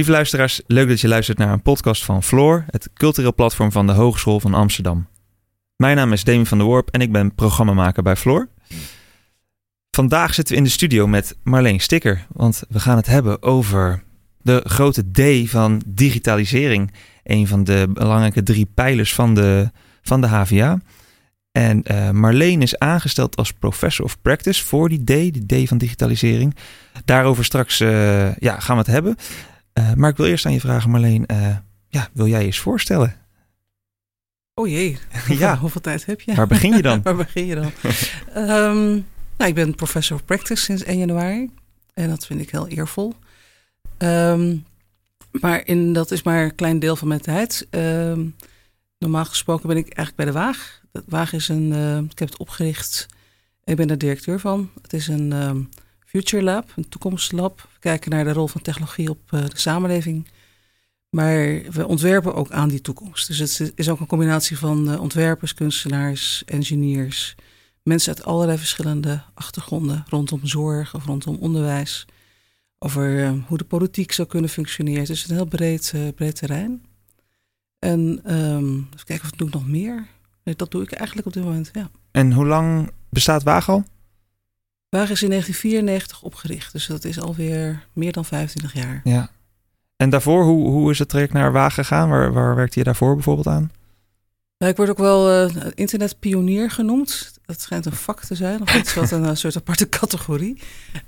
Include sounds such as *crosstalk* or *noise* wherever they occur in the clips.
Lieve luisteraars, leuk dat je luistert naar een podcast van Floor, het cultureel platform van de Hogeschool van Amsterdam. Mijn naam is Demi van der Worp en ik ben programmamaker bij Floor. Vandaag zitten we in de studio met Marleen Sticker, want we gaan het hebben over de grote D van digitalisering. Een van de belangrijke drie pijlers van de, van de HVA. En uh, Marleen is aangesteld als professor of practice voor die D, de D van digitalisering. Daarover straks uh, ja, gaan we het hebben. Uh, maar ik wil eerst aan je vragen, Marleen. ja, wil jij je eens voorstellen? Oh jee, *laughs* ja. hoeveel tijd heb je? Waar begin je dan? *laughs* Waar begin je dan? um, *laughs* nou, ik ben professor of practice sinds 1 januari. En dat vind ik heel eervol. Um, maar in, dat is maar een klein deel van mijn tijd. Um, normaal gesproken ben ik eigenlijk bij de Waag. De Waag is een, uh, ik heb het opgericht. Ik ben er directeur van. Het is een future lab, een toekomstlab. We kijken naar de rol van technologie op uh, de samenleving. Maar we ontwerpen ook aan die toekomst. Dus het is ook een combinatie van uh, ontwerpers, kunstenaars, engineers, mensen uit allerlei verschillende achtergronden rondom zorg of rondom onderwijs. Over uh, hoe de politiek zou kunnen functioneren. Het is een heel breed, breed terrein. En um, even kijken of ik doe nog meer. Nee, dat doe ik eigenlijk op dit moment, ja. En hoe lang bestaat Waag Waag is in 1994 opgericht. Dus dat is alweer meer dan 25 jaar. Ja. En daarvoor, hoe, hoe is het traject naar Waag gegaan? Waar, waar werkte je daarvoor bijvoorbeeld aan? Nou, ik word ook wel uh, internetpionier genoemd. Dat schijnt een vak te zijn, of iets wat een, een soort aparte categorie.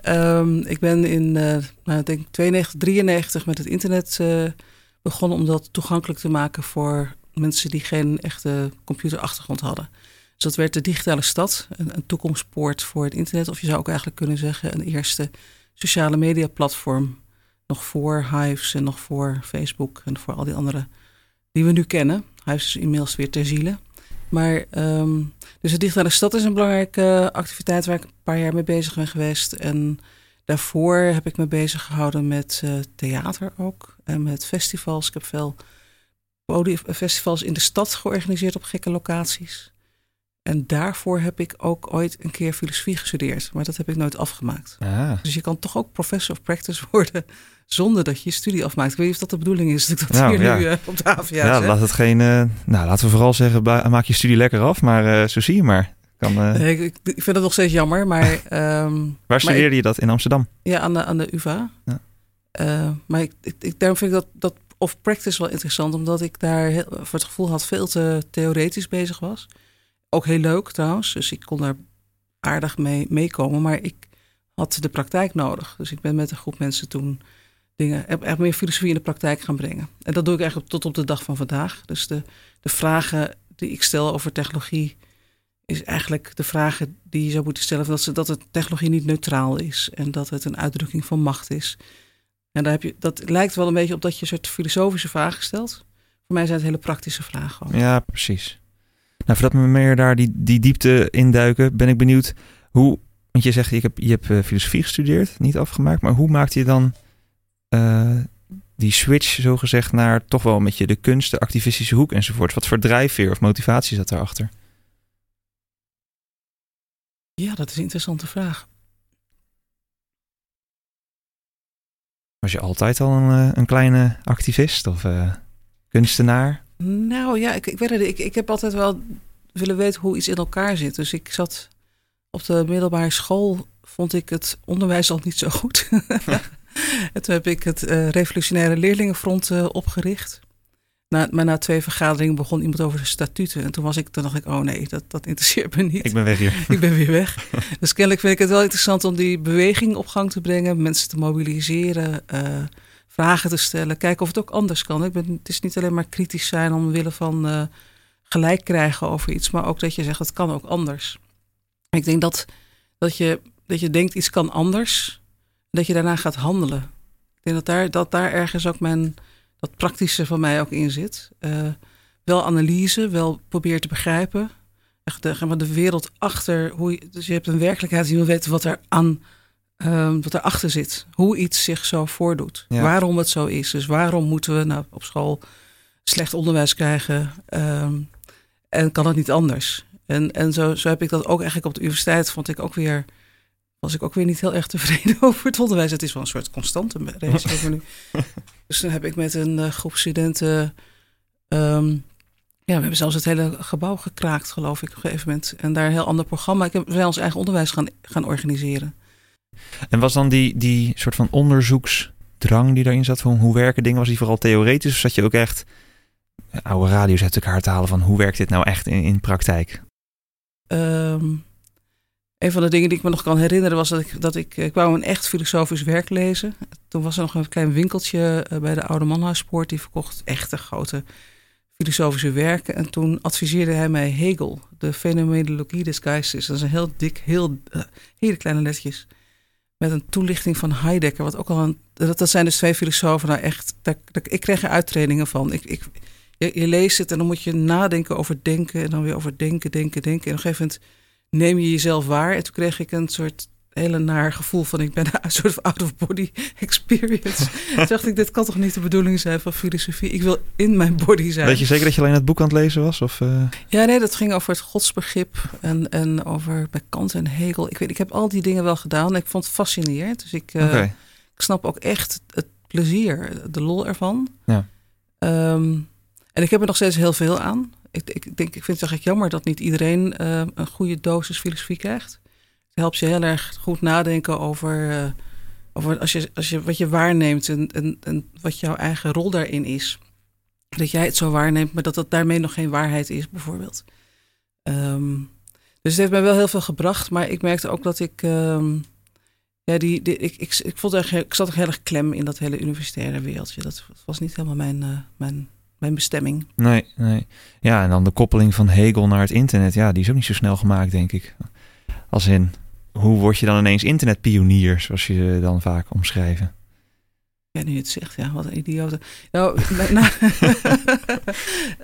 Um, ik ben in, uh, nou, denk 92, 93 met het internet begonnen om dat toegankelijk te maken voor mensen die geen echte computerachtergrond hadden. Dus dat werd de digitale stad, een, een toekomstpoort voor het internet. Of je zou ook eigenlijk kunnen zeggen een eerste sociale media platform. Nog voor Hives en nog voor Facebook en voor al die andere die we nu kennen. Hives is inmiddels weer ter ziele. Maar um, dus de digitale stad is een belangrijke activiteit waar ik een paar jaar mee bezig ben geweest. En daarvoor heb ik me bezig gehouden met uh, theater ook. En met festivals. Ik heb veel festivals in de stad georganiseerd op gekke locaties. En daarvoor heb ik ook ooit een keer filosofie gestudeerd. Maar dat heb ik nooit afgemaakt. Ah. Dus je kan toch ook professor of practice *laughs* worden zonder dat je je studie afmaakt. Ik weet niet of dat de bedoeling is dat ik dat Nou, hier ja. nu uh, op de AVA Ja, zeg. laat het geen. eh, nou, laten we vooral zeggen, maak je studie lekker af. Maar eh, zo zie je maar. Kan, eh, Nee, ik, ik vind het nog steeds jammer, maar... *laughs* ehm, waar studeerde je dat in Amsterdam? Ja, aan de, aan de UvA. Ja. Maar ik, ik, ik, daarom vind ik dat, dat of practice wel interessant, omdat ik daar heel, voor het gevoel had veel te theoretisch bezig was. Ook heel leuk trouwens, dus ik kon daar aardig mee meekomen, maar ik had de praktijk nodig. Dus ik ben met een groep mensen toen dingen, echt meer filosofie in de praktijk gaan brengen. En dat doe ik eigenlijk tot op de dag van vandaag. Dus de, de vragen die ik stel over technologie, is eigenlijk de vragen die je zou moeten stellen: dat, ze, dat het technologie niet neutraal is en dat het een uitdrukking van macht is. En daar heb je, dat lijkt wel een beetje op dat je een soort filosofische vragen stelt. Voor mij zijn het hele praktische vragen. Ja, precies. Nou, voordat we meer daar die, die diepte induiken, ben ik benieuwd hoe. Want je zegt, je hebt, je hebt uh, filosofie gestudeerd, niet afgemaakt. Maar hoe maakte je dan uh, die switch, zo gezegd, naar toch wel met je de kunst, de activistische hoek enzovoort? Wat voor drijfveer of motivatie zat daarachter? Ja, dat is een interessante vraag. Was je altijd al een, een kleine activist of uh, kunstenaar? Nou ja, ik, ik, weet het, ik, ik heb altijd wel willen weten hoe iets in elkaar zit. Dus ik zat op de middelbare school, vond ik het onderwijs al niet zo goed. *laughs* en toen heb ik het uh, Revolutionaire Leerlingenfront uh, opgericht. Na, maar na twee vergaderingen begon iemand over de statuten. En toen, was ik, toen dacht ik, oh nee, dat, dat interesseert me niet. Ik ben weg hier. *laughs* ik ben weer weg. dus kennelijk vind ik het wel interessant om die beweging op gang te brengen. Mensen te mobiliseren, uh, vragen te stellen. Kijken of het ook anders kan. Ik ben, het is niet alleen maar kritisch zijn omwille van uh, gelijk krijgen over iets. Maar ook dat je zegt, het kan ook anders. Ik denk dat, dat, je, dat je denkt, iets kan anders. Dat je daarna gaat handelen. Ik denk dat daar, dat daar ergens ook mijn dat praktische van mij ook in zit. Uh, wel analyse, wel probeer te begrijpen. Echt de, de wereld achter. Hoe je, dus je hebt een werkelijkheid die wil weten wat er aan. Um, wat erachter zit. Hoe iets zich zo voordoet. Ja. Waarom het zo is. Dus waarom moeten we nou, op school slecht onderwijs krijgen. Um, en kan het niet anders. En, en zo, zo heb ik dat ook eigenlijk op de universiteit. Vond ik ook weer. was ik ook weer niet heel erg tevreden *laughs* over het onderwijs. Het is wel een soort constante race *laughs* nu. Dus toen heb ik met een uh, groep studenten... Ehm, ja, we hebben zelfs het hele gebouw gekraakt, geloof ik, op een gegeven moment. En daar een heel ander programma. Ik heb, we zijn ons eigen onderwijs gaan, gaan organiseren. En was dan die, die soort van onderzoeksdrang die daarin zat, van hoe werken dingen, was die vooral theoretisch? Of zat je ook echt oude radio's uit elkaar te halen van hoe werkt dit nou echt in, in praktijk? Um, een van de dingen die ik me nog kan herinneren was dat ik, dat ik, ik wou een echt filosofisch werk lezen. Toen was er nog een klein winkeltje eh, bij de Oude Manhuispoort die verkocht echte grote filosofische werken. En toen adviseerde hij mij Hegel, de Fenomenologie des Geistes. Dat is een heel dik, heel, hele kleine letjes. Met een toelichting van Heidegger. Wat ook al een, dat, dat zijn dus twee filosofen. Nou echt, ik kreeg er uittredingen van. Ik, ik, je, je, leest het en dan moet je nadenken over denken. En dan weer over denken, denken, denken. En op een gegeven moment neem je jezelf waar. En toen kreeg ik een soort hele naar gevoel van ik ben *laughs* een soort out-of-body experience. toen dacht ik, dit kan toch niet de bedoeling zijn van filosofie? Ik wil in mijn body zijn. Weet je zeker dat je alleen het boek aan het lezen was? Of, uh... Ja, nee, dat ging over het godsbegrip en, en over bij Kant en Hegel. Ik weet, ik heb al die dingen wel gedaan en ik vond het fascinerend. Dus ik, uh, okay. ik snap ook echt het plezier, de lol ervan. Ja. Um, en ik heb er nog steeds heel veel aan ik, ik, denk, ik vind het eigenlijk jammer dat niet iedereen uh, een goede dosis filosofie krijgt. Het helpt je heel erg goed nadenken over, uh, over als je, als je, wat je waarneemt en, en, en wat jouw eigen rol daarin is. Dat jij het zo waarneemt, maar dat dat daarmee nog geen waarheid is, bijvoorbeeld. Um, dus het heeft mij wel heel veel gebracht, maar ik merkte ook dat ik. Um, ja, die, ik, ik, ik, vond er, ik zat er heel erg klem in dat hele universitaire wereldje. Dat was niet helemaal mijn, uh, mijn mijn bestemming. Nee, nee. Ja, en dan de koppeling van Hegel naar het internet. Ja, die is ook niet zo snel gemaakt, denk ik. Als in, hoe word je dan ineens internetpionier, zoals je dan vaak omschrijven? Ja, nu het zegt, ja, wat een idiote. Nou, *laughs* nou,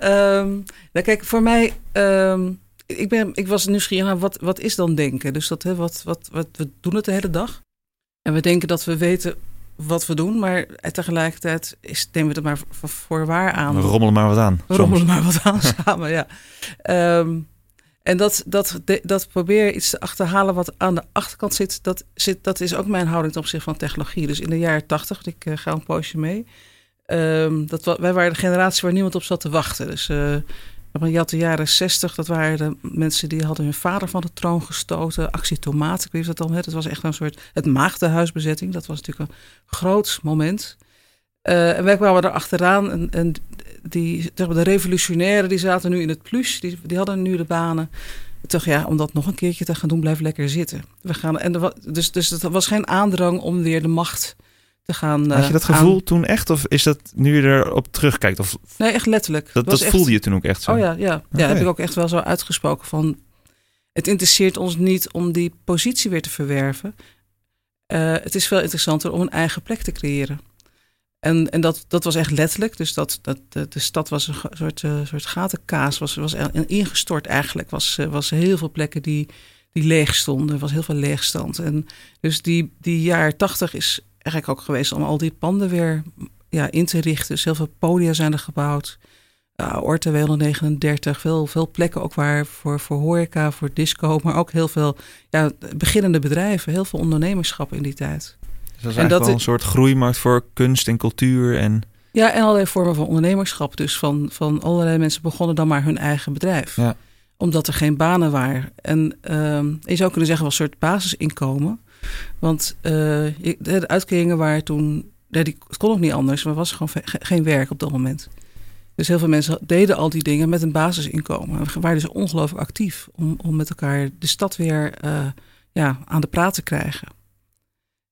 um, *laughs* nou, kijk, voor mij, um, ik, ben, ik was nieuwsgierig naar wat, wat is dan denken? Dus dat, hè, wat, wat, wat, we doen het de hele dag. En we denken dat we weten wat we doen, maar tegelijkertijd is, nemen we het maar voor, waar aan. We rommelen maar wat aan. We rommelen maar wat aan *laughs* samen, ja. Um, en dat, dat, dat probeer iets te achterhalen wat aan de achterkant zit, dat, zit, dat is ook mijn houding ten opzichte van technologie. Dus in de jaren tachtig, ik uh, ga een poosje mee, um, dat, wij waren de generatie waar niemand op zat te wachten. Dus uh, je had de jaren 60, dat waren de mensen die hadden hun vader van de troon gestoten. Actie Tomaat, ik weet dat dan. Het was echt een soort, het maagdenhuisbezetting. Dat was natuurlijk een groot moment. Uh, en wij kwamen er achteraan en die, de revolutionairen die zaten nu in het plus. Die, die hadden nu de banen. Ik dacht, ja, om dat nog een keertje te gaan doen, blijf lekker zitten. We gaan, en er, dus, dus het was geen aandrang om weer de macht te gaan. Had je dat uh, gevoel aan... toen echt? Of is dat nu je erop terugkijkt? Of... Nee, echt letterlijk. Dat, dat echt... voelde je toen ook echt zo? Oh ja, ja. Okay. ja heb ik ook echt wel zo uitgesproken van... Het interesseert ons niet om die positie weer te verwerven. Uh, het is veel interessanter om een eigen plek te creëren. En, en dat, dat was echt letterlijk. Dus dat, dat, de, stad was een soort, uh, soort gatenkaas. Was, was ingestort eigenlijk. Was, was heel veel plekken die, die leeg stonden. Er was heel veel leegstand. En dus die, die jaar tachtig is eigenlijk ook geweest om al die panden weer ja, in te richten. Dus heel veel podia zijn er gebouwd. Uh, Orte 239, veel, veel plekken ook waar voor, voor horeca, voor disco, maar ook heel veel ja, beginnende bedrijven, heel veel ondernemerschap in die tijd. Dus dat is en dat wel een soort groeimarkt voor kunst en cultuur en... Ja, en allerlei vormen van ondernemerschap. Dus van, van allerlei mensen begonnen dan maar hun eigen bedrijf. Ja. Omdat er geen banen waren. En um, je zou kunnen zeggen, wel een soort basisinkomen. Want uh, de uitkeringen waren toen, die, het kon ook niet anders, maar er was gewoon geen werk op dat moment. Dus heel veel mensen deden al die dingen met een basisinkomen. We waren dus ongelooflijk actief om, om met elkaar de stad weer uh, ja, aan de praat te krijgen.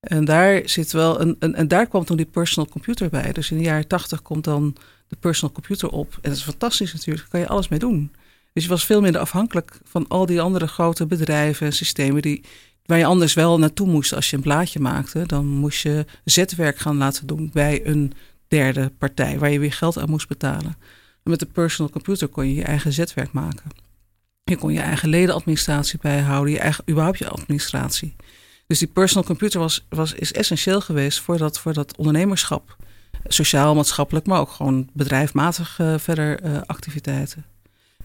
En daar zit wel een, een, en daar kwam toen die personal computer bij. Dus in de jaren tachtig komt dan de personal computer op. En dat is fantastisch natuurlijk, daar kan je alles mee doen. Dus je was veel minder afhankelijk van al die andere grote bedrijven en systemen die, waar je anders wel naartoe moest als je een blaadje maakte. Dan moest je zetwerk gaan laten doen bij een derde partij waar je weer geld aan moest betalen. En met de personal computer kon je je eigen zetwerk maken. Je kon je eigen ledenadministratie bijhouden, je eigen überhaupt je administratie. Dus die personal computer was, was, is essentieel geweest voor dat, voor dat ondernemerschap. Sociaal, maatschappelijk, maar ook gewoon bedrijfmatig uh, verder uh, activiteiten.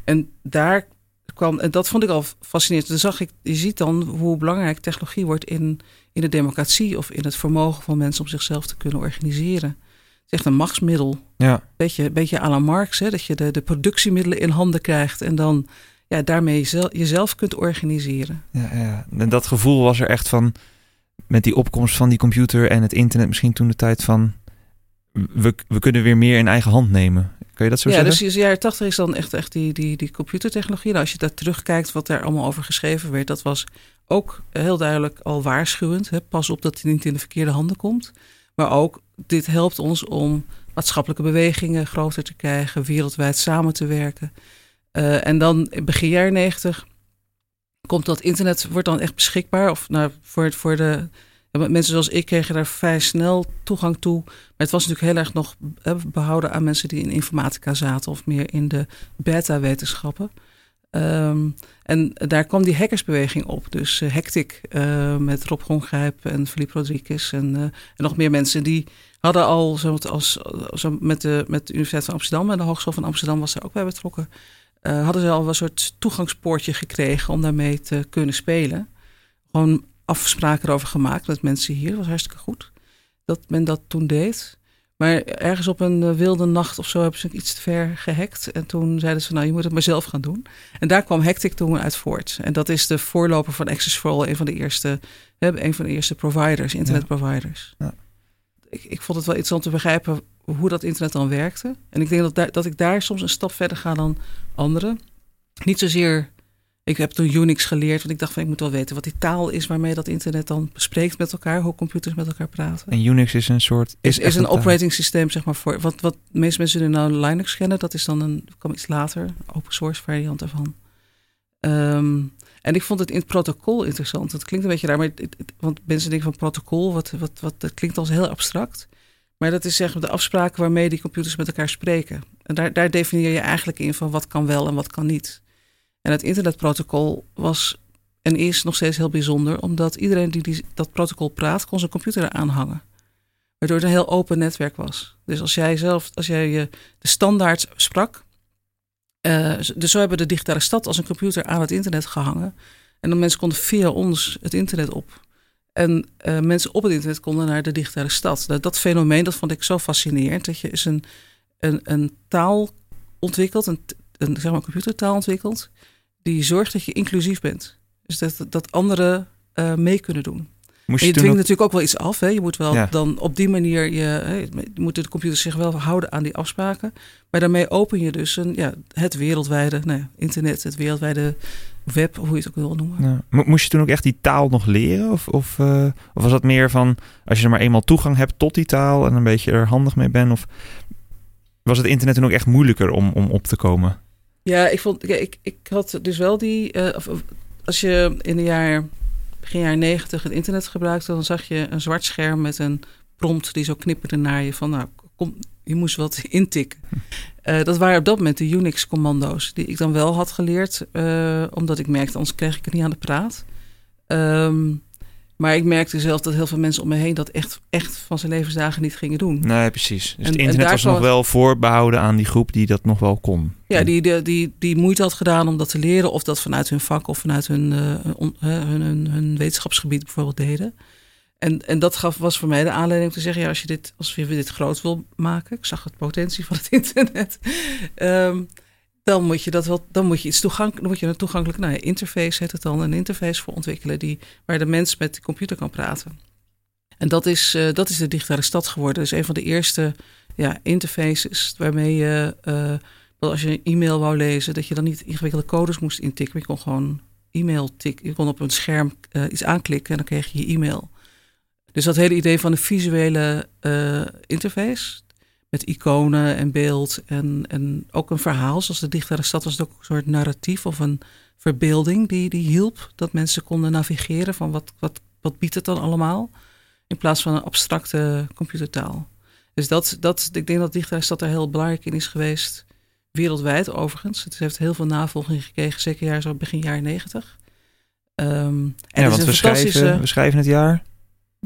En daar kwam, en dat vond ik al fascinerend. Dan zag ik, je ziet dan hoe belangrijk technologie wordt in, in de democratie of in het vermogen van mensen om zichzelf te kunnen organiseren. Het is echt een machtsmiddel. Ja. Beetje, beetje à la Marx, hè, dat je de, de productiemiddelen in handen krijgt en dan ja, daarmee jezelf, jezelf kunt organiseren. Ja, ja. En dat gevoel was er echt van, met die opkomst van die computer en het internet misschien toen de tijd van, we, we kunnen weer meer in eigen hand nemen. Kun je dat zo ja, zeggen? dus de jaren tachtig is dan echt, echt die, die, die computertechnologie. Nou, als je daar terugkijkt wat daar allemaal over geschreven werd, dat was ook heel duidelijk al waarschuwend. Hè? Pas op dat het niet in de verkeerde handen komt. Maar ook, dit helpt ons om maatschappelijke bewegingen groter te krijgen, wereldwijd samen te werken. Uh, en dan begin jaren negentig komt dat internet, wordt dan echt beschikbaar. Of nou, voor, voor de mensen zoals ik kregen daar vrij snel toegang toe. Maar het was natuurlijk heel erg nog behouden aan mensen die in informatica zaten of meer in de beta-wetenschappen. Um, en daar kwam die hackersbeweging op. Dus uh, Hectic met Rob Gongrijp en Philippe Rodriguez en, nog meer mensen die hadden al zo, als, zo met, de, met de Universiteit van Amsterdam en de Hogeschool van Amsterdam was er ook bij betrokken. Hadden ze al een soort toegangspoortje gekregen om daarmee te kunnen spelen. Gewoon afspraken erover gemaakt met mensen hier. Dat was hartstikke goed dat men dat toen deed. Maar ergens op een wilde nacht of zo hebben ze iets te ver gehackt. En toen zeiden ze, nou, je moet het maar zelf gaan doen. En daar kwam Hectic toen uit voort. En dat is de voorloper van Access for All, een van de eerste, een van de eerste providers, internetproviders. Ja. Ik, ik vond het wel interessant te begrijpen hoe dat internet dan werkte. En ik denk dat, daar, dat ik daar soms een stap verder ga dan anderen. Niet zozeer ik heb toen Unix geleerd, want ik dacht van ik moet wel weten wat die taal is waarmee dat internet dan spreekt met elkaar, hoe computers met elkaar praten. En Unix is een soort. Is, is, een operating systeem, zeg maar, voor wat, wat de meeste mensen nu nou Linux kennen. Dat is dan een, kwam iets later, open source variant daarvan. Um, en ik vond het in het protocol interessant. Het klinkt een beetje raar, maar het, want mensen denken van protocol, wat, wat, wat, dat klinkt als heel abstract. Maar dat is zeg maar de afspraken waarmee die computers met elkaar spreken. En daar, daar definieer je eigenlijk in van wat kan wel en wat kan niet. En het internetprotocol was en is nog steeds heel bijzonder, omdat iedereen die, die dat protocol praat, kon zijn computer eraan hangen. Waardoor het een heel open netwerk was. Dus als jij zelf, als jij je de standaard sprak, uh, dus zo hebben de digitale stad als een computer aan het internet gehangen. En dan mensen konden via ons het internet op. En uh, mensen op het internet konden naar de digitale stad. Dat, dat, fenomeen, dat vond ik zo fascinerend. Dat je is een, een, een taal ontwikkelt, een, een, zeg maar, computertaal ontwikkelt, die zorgt dat je inclusief bent. Dus dat, dat anderen uh, mee kunnen doen. Moest je, je dwingt natuurlijk ook wel iets af. Hè? Je moet wel ja. dan op die manier, je, hè, de computer zich wel houden aan die afspraken. Maar daarmee open je dus een, ja, het wereldwijde nou ja, internet, het wereldwijde web, hoe je het ook wil noemen. Ja. Moest je toen ook echt die taal nog leren? Of, of, uh, of was dat meer van, als je er maar eenmaal toegang hebt tot die taal en een beetje er handig mee bent? Of was het internet toen ook echt moeilijker om, om op te komen? Ja, ik vond, ik, ik had dus wel die, uh, als je in de jaar, begin jaren negentig het internet gebruikte, dan zag je een zwart scherm met een prompt die zo knipperde naar je van, nou, kom, je moest wat *laughs* intikken. Uh, dat waren op dat moment de Unix-commando's die ik dan wel had geleerd, uh, omdat ik merkte, anders kreeg ik het niet aan de praat. Um, maar ik merkte zelf dat heel veel mensen om me heen dat echt, echt van zijn levensdagen niet gingen doen. Nee, precies. Dus en, het internet was nog wel voorbehouden aan die groep die dat nog wel kon. Ja, die, die, die, die moeite had gedaan om dat te leren. Of dat vanuit hun vak of vanuit hun, uh, hun, hun, hun, wetenschapsgebied bijvoorbeeld deden. En, en dat gaf, was voor mij de aanleiding om te zeggen... Ja, als je dit, als je dit groot wil maken... Ik zag het potentie van het *laughs* internet... Um, dan moet je dat wel, dan moet je iets toegankelijk, moet je een toegankelijk nou, interface heet het dan, een interface voor ontwikkelen die, waar de mens met de computer kan praten. En dat is, uh, dat is de digitale stad geworden. Dus een van de eerste ja, interfaces waarmee je, uh, als je een e-mail wou lezen, dat je dan niet ingewikkelde codes moest intikken. Je kon gewoon e-mail tikken. Je kon op een scherm uh, iets aanklikken en dan kreeg je je e-mail. Dus dat hele idee van een visuele interface, met iconen en beeld en, en ook een verhaal. Zoals de digitale stad was het ook een soort narratief of een verbeelding die, die hielp. Dat mensen konden navigeren van wat, wat, wat biedt het dan allemaal. In plaats van een abstracte computertaal. Dus dat, dat, ik denk dat digitale stad er heel belangrijk in is geweest. Wereldwijd overigens. Het heeft heel veel navolging gekregen, zeker jaar, zo begin jaren negentig. Um, ja, want we schrijven, we schrijven het jaar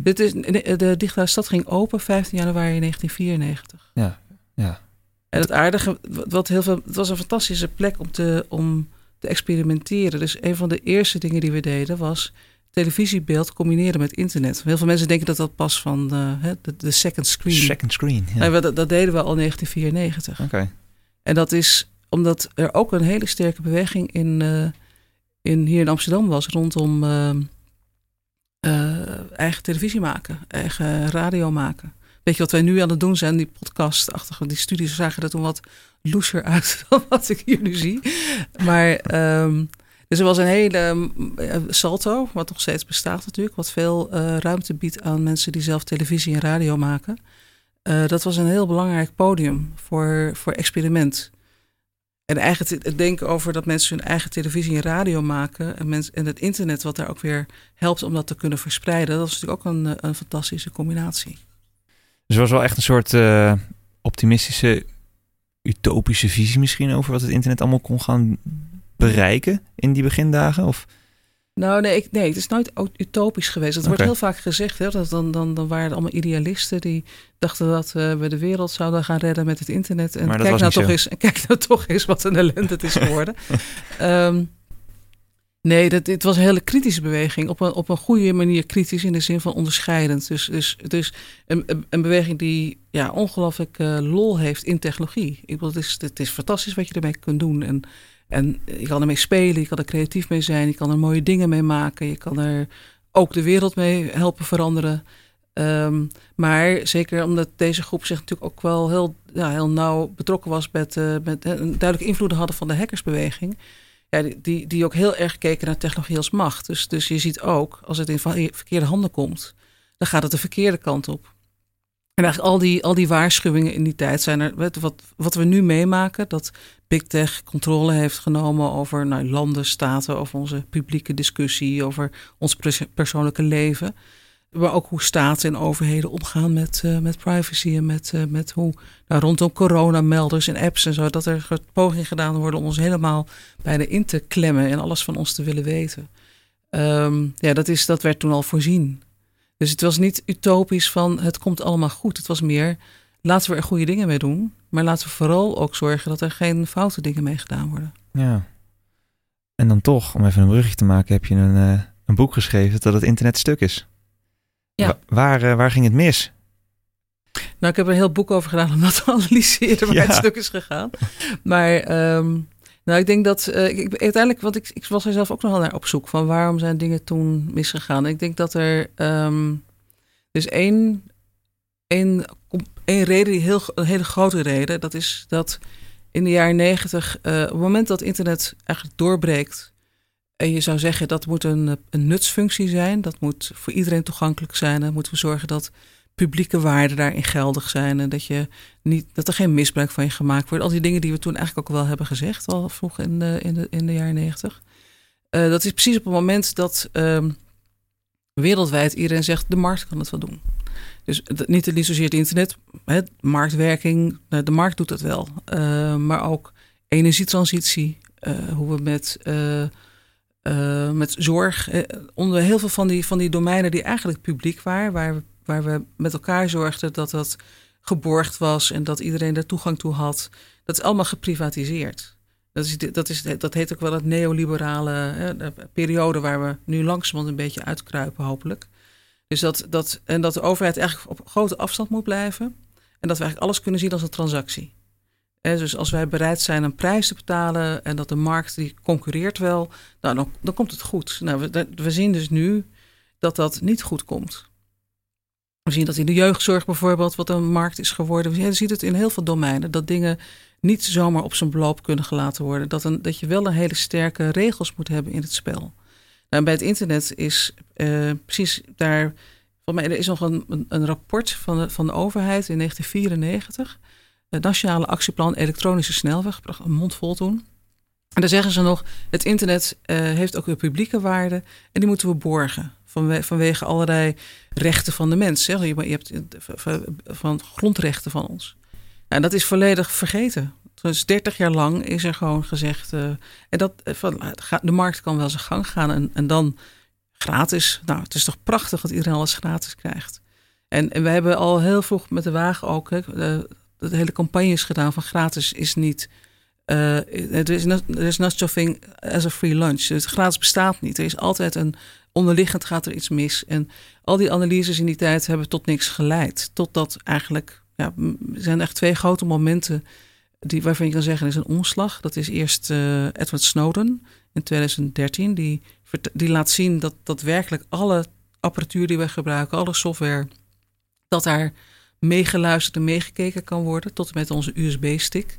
dit is, de digitale stad ging open 15 januari 1994. Ja, ja. En het aardige, wat heel veel, het was een fantastische plek om te, om te experimenteren. Dus een van de eerste dingen die we deden was televisiebeeld combineren met internet. Heel veel mensen denken dat dat pas van de, de, second screen. Second screen. Ja. Nee, dat, dat, deden we al 1994. Oké. En dat is omdat er ook een hele sterke beweging in, uh, in hier in Amsterdam was rondom uh, uh, eigen televisie maken, eigen radio maken. Weet je wat wij nu aan het doen zijn, die podcast-achtige, die studies zagen er toen wat looser uit *laughs* dan wat ik hier nu zie. Maar um, dus er was een hele uh, salto, wat nog steeds bestaat natuurlijk, wat veel uh, ruimte biedt aan mensen die zelf televisie en radio maken. Dat was een heel belangrijk podium voor, voor experiment. En eigenlijk het denken over dat mensen hun eigen televisie en radio maken en, mens, en het internet wat daar ook weer helpt om dat te kunnen verspreiden, dat is natuurlijk ook een, een fantastische combinatie. Dus er was wel echt een soort uh, optimistische, utopische visie misschien over wat het internet allemaal kon gaan bereiken in die begindagen? Of? Nou, nee, ik, nee, het is nooit utopisch geweest. Het wordt heel vaak gezegd, hè, dat dan, dan, dan waren het allemaal idealisten die dachten dat uh, we de wereld zouden gaan redden met het internet. En kijk nou, toch eens, en *laughs* kijk nou toch eens wat een ellende het is geworden. um, *laughs* nee, dat, het was een hele kritische beweging. Op een, op een goede manier kritisch in de zin van onderscheidend. Dus, dus, dus een, een beweging die ja, ongelooflijk uh, lol heeft in technologie. Ik bedoel, het, is, het is fantastisch wat je ermee kunt doen. En en je kan ermee spelen, je kan er creatief mee zijn, je kan er mooie dingen mee maken, je kan er ook de wereld mee helpen veranderen. Um, maar zeker omdat deze groep zich natuurlijk ook wel heel, ja, heel nauw betrokken was met, uh, met uh, duidelijke invloeden hadden van de hackersbeweging. Ja, die, die ook heel erg keken naar technologie als macht. Dus, dus je ziet ook, als het in verkeerde handen komt, dan gaat het de verkeerde kant op. En eigenlijk al die, al die waarschuwingen in die tijd zijn er. Wat, wat we nu meemaken, dat Big Tech controle heeft genomen over nou, landen, staten, over onze publieke discussie, over ons persoonlijke leven. Maar ook hoe staten en overheden omgaan met, uh, met privacy en met, uh, met hoe nou, rondom coronamelders en apps en zo, dat er pogingen gedaan worden om ons helemaal bijna in te klemmen en alles van ons te willen weten. Um, ja, dat, is, dat werd toen al voorzien. Dus het was niet utopisch van het komt allemaal goed. Het was meer laten we er goede dingen mee doen. Maar laten we vooral ook zorgen dat er geen foute dingen mee gedaan worden. Ja. En dan toch, om even een brugje te maken, heb je een, uh, een boek geschreven dat het internet stuk is. Ja. waar, uh, waar ging het mis? Nou, ik heb er een heel boek over gedaan om dat te analyseren waar het stuk is gegaan. Maar um, nou, ik denk dat uh, ik, uiteindelijk, want ik, ik was er zelf ook nogal naar op zoek van waarom zijn dingen toen misgegaan. Ik denk dat er um, dus één, één, één reden, heel, een hele grote reden, dat is dat in de jaren negentig, uh, op het moment dat internet eigenlijk doorbreekt, en je zou zeggen dat moet een, een nutsfunctie zijn, dat moet voor iedereen toegankelijk zijn, dan moeten we zorgen dat publieke waarden daarin geldig zijn. En dat, je niet, dat er geen misbruik van je gemaakt wordt. Al die dingen die we toen eigenlijk ook wel hebben gezegd, al vroeg in de, in de, in de jaren negentig. Uh, dat is precies op het moment dat uh, wereldwijd iedereen zegt: de markt kan het wel doen. Dus niet, niet zozeer het internet, hè, marktwerking, nou, de markt doet dat wel. Uh, maar ook energietransitie, uh, hoe we met, met zorg, onder heel veel van die, van die domeinen die eigenlijk publiek waren, waar waar we met elkaar zorgden dat dat geborgd was en dat iedereen daar toegang toe had. Dat is allemaal geprivatiseerd. Dat, is, dat, is, dat heet ook wel het neoliberale hè, periode waar we nu langzamerhand een beetje uitkruipen, hopelijk. Dus dat, dat, en dat de overheid eigenlijk op grote afstand moet blijven. En dat we eigenlijk alles kunnen zien als een transactie. Dus als wij bereid zijn een prijs te betalen en dat de markt die concurreert wel, nou, dan, dan komt het goed. Nou, we, we zien dus nu dat dat niet goed komt. We zien dat in de jeugdzorg bijvoorbeeld, wat een markt is geworden. We zien het in heel veel domeinen, dat dingen niet zomaar op zijn beloop kunnen gelaten worden. Dat, een, dat je wel een hele sterke regels moet hebben in het spel. Nou, bij het internet is uh, precies daar. Voor mij, er is nog een, een, rapport van de, van de overheid in 1994. Het Nationale Actieplan Elektronische Snelweg, een mond vol toen. En daar zeggen ze nog: het internet uh, heeft ook een publieke waarde en die moeten we borgen vanwege allerlei rechten van de mens. Hè. Je, hebt van grondrechten van ons. En dat is volledig vergeten. Dus 30 jaar lang is er gewoon gezegd. Uh, en dat, eh, van, de markt kan wel zijn gang gaan. En, en dan gratis. Nou, het is toch prachtig dat iedereen alles gratis krijgt. En, en we hebben al heel vroeg met de wagen ook. Hè, de, de hele campagnes gedaan van gratis is niet er, is no, er is not such thing as a free lunch. Het gratis bestaat niet. Er is altijd een onderliggend gaat er iets mis. En al die analyses in die tijd hebben tot niks geleid. Totdat eigenlijk, ja, zijn echt twee grote momenten die, waarvan je kan zeggen, is een omslag. Dat is eerst uh, Edward Snowden in 2013. Die, die laat zien dat, dat werkelijk alle apparatuur die we gebruiken, alle software, dat daar meegeluisterd en meegekeken kan worden, tot met onze USB-stick.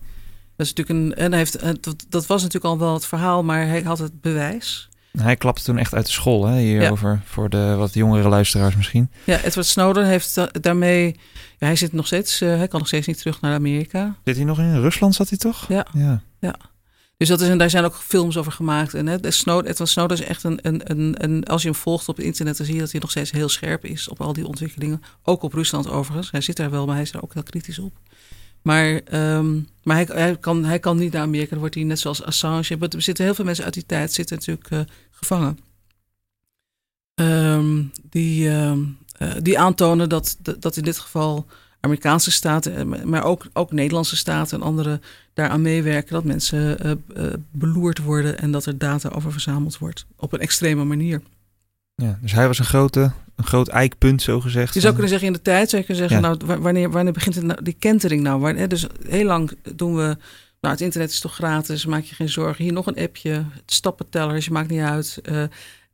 Dat is natuurlijk een. En hij heeft, dat, dat was natuurlijk al wel het verhaal, maar hij had het bewijs. Hij klapte toen echt uit de school, hè, hierover, voor de wat jongere luisteraars misschien. Ja, Edward Snowden heeft daarmee, ja, hij zit nog steeds, uh, hij kan nog steeds niet terug naar Amerika. Zit hij nog in Rusland, zat hij toch? Ja, ja. ja. Dus dat is, en daar zijn ook films over gemaakt. En hè, Snowden, Edward Snowden is echt een, een, een, een, als je hem volgt op het internet, dan zie je dat hij nog steeds heel scherp is op al die ontwikkelingen. Ook op Rusland overigens. Hij zit daar wel, maar hij is er ook heel kritisch op. Maar, um, maar hij, hij, kan, hij kan niet naar Amerika. Dan wordt hij net zoals Assange. Er zitten heel veel mensen uit die tijd zitten natuurlijk uh, gevangen. Um, die, um, uh, die aantonen dat, dat in dit geval Amerikaanse staten, eh, maar ook, ook Nederlandse staten en andere daaraan meewerken. Dat mensen beloerd worden en dat er data over verzameld wordt. Op een extreme manier. Ja, dus hij was een, grote, een groot eikpunt, zo gezegd. Je zou kunnen zeggen in de tijd, zou je kunnen zeggen, nou, wanneer, wanneer begint het nou, die kentering nou? Dus heel lang doen we, nou, het internet is toch gratis, maak je geen zorgen. Hier nog een appje, stappentellers, je maakt niet uit. Uh,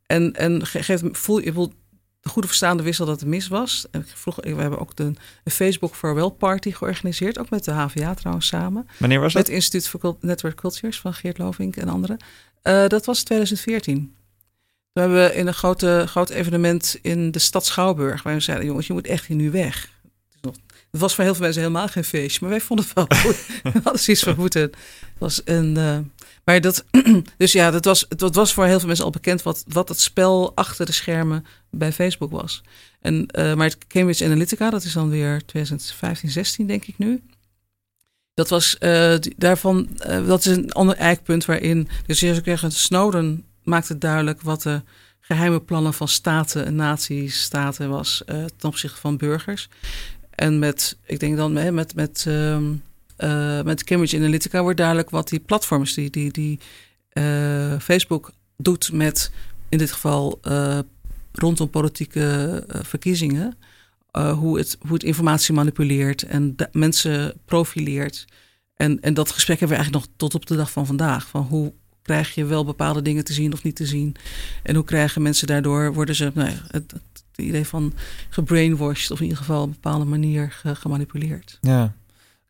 en en geef, voel, je voelt de goede verstaande wissel dat het mis was. En vroeg, we hebben ook de, een Facebook Farewell Party georganiseerd, ook met de HVA trouwens samen. Wanneer was dat? Met het Instituut voor Network Cultures van Geert Lovink en anderen. Uh, dat was 2014. We hebben in een grote, groot evenement in de stad Schouwburg. Waar we zeiden, jongens, je moet echt hier nu weg. Het was voor heel veel mensen helemaal geen feestje. Maar wij vonden het wel *laughs* goed. we hadden zoiets van moeten. Was een... Uh, maar dat... *clears throat* dus ja, dat was, het was voor heel veel mensen al bekend... wat, wat het spel achter de schermen bij Facebook was. En, uh, maar het Cambridge Analytica, dat is dan weer 2015, 16 denk ik nu. Dat was uh, daarvan... dat is een ander eikpunt waarin... Dus je zou zeggen, Snowden maakt het duidelijk wat de geheime plannen van staten en naties, staten was uh, ten opzichte van burgers. En met, ik denk dan met, met, met, uh, uh, met Cambridge Analytica wordt duidelijk wat die platforms, die, die, die uh, Facebook doet met in dit geval rondom politieke verkiezingen. hoe, het, hoe het informatie manipuleert en mensen profileert. En, en dat gesprek hebben we eigenlijk nog tot op de dag van vandaag. Van hoe krijg je wel bepaalde dingen te zien of niet te zien? En hoe krijgen mensen daardoor, worden ze, nou het, het, idee van gebrainwashed of in ieder geval op een bepaalde manier gemanipuleerd. Ja.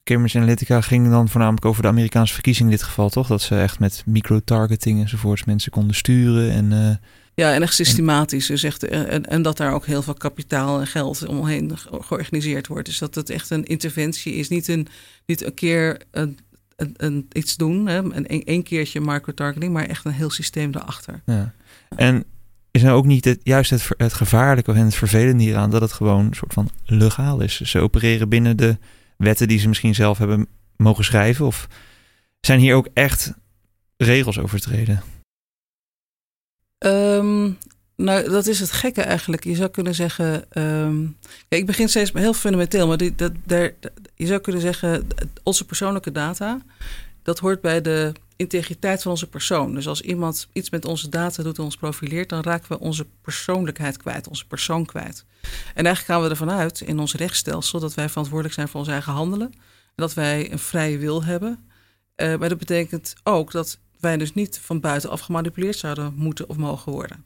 Cambridge Analytica ging dan voornamelijk over de Amerikaanse verkiezingen in dit geval, toch? Dat ze echt met micro-targeting enzovoorts mensen konden sturen en... Uh, ja, en echt systematisch. Dus echt, en, en dat daar ook heel veel kapitaal en geld omheen georganiseerd wordt. Dus dat het echt een interventie is. Niet een, niet een keer een, een, een, iets doen, hè, een, een keertje microtargeting, maar echt een heel systeem erachter. Ja. En is nou ook niet het, juist het, het gevaarlijke en het vervelende hieraan dat het gewoon een soort van legaal is? Ze opereren binnen de wetten die ze misschien zelf hebben mogen schrijven? Of zijn hier ook echt regels overtreden? Um, nou, dat is het gekke eigenlijk. Je zou kunnen zeggen. Ja, ik begin steeds heel fundamenteel, maar die, dat, je zou kunnen zeggen: onze persoonlijke data. Dat hoort bij de integriteit van onze persoon. Dus als iemand iets met onze data doet en ons profileert, dan raken we onze persoonlijkheid kwijt, onze persoon kwijt. En eigenlijk gaan we ervan uit in ons rechtsstelsel dat wij verantwoordelijk zijn voor ons eigen handelen. Dat wij een vrije wil hebben. Uh, maar dat betekent ook dat wij dus niet van buitenaf gemanipuleerd zouden moeten of mogen worden.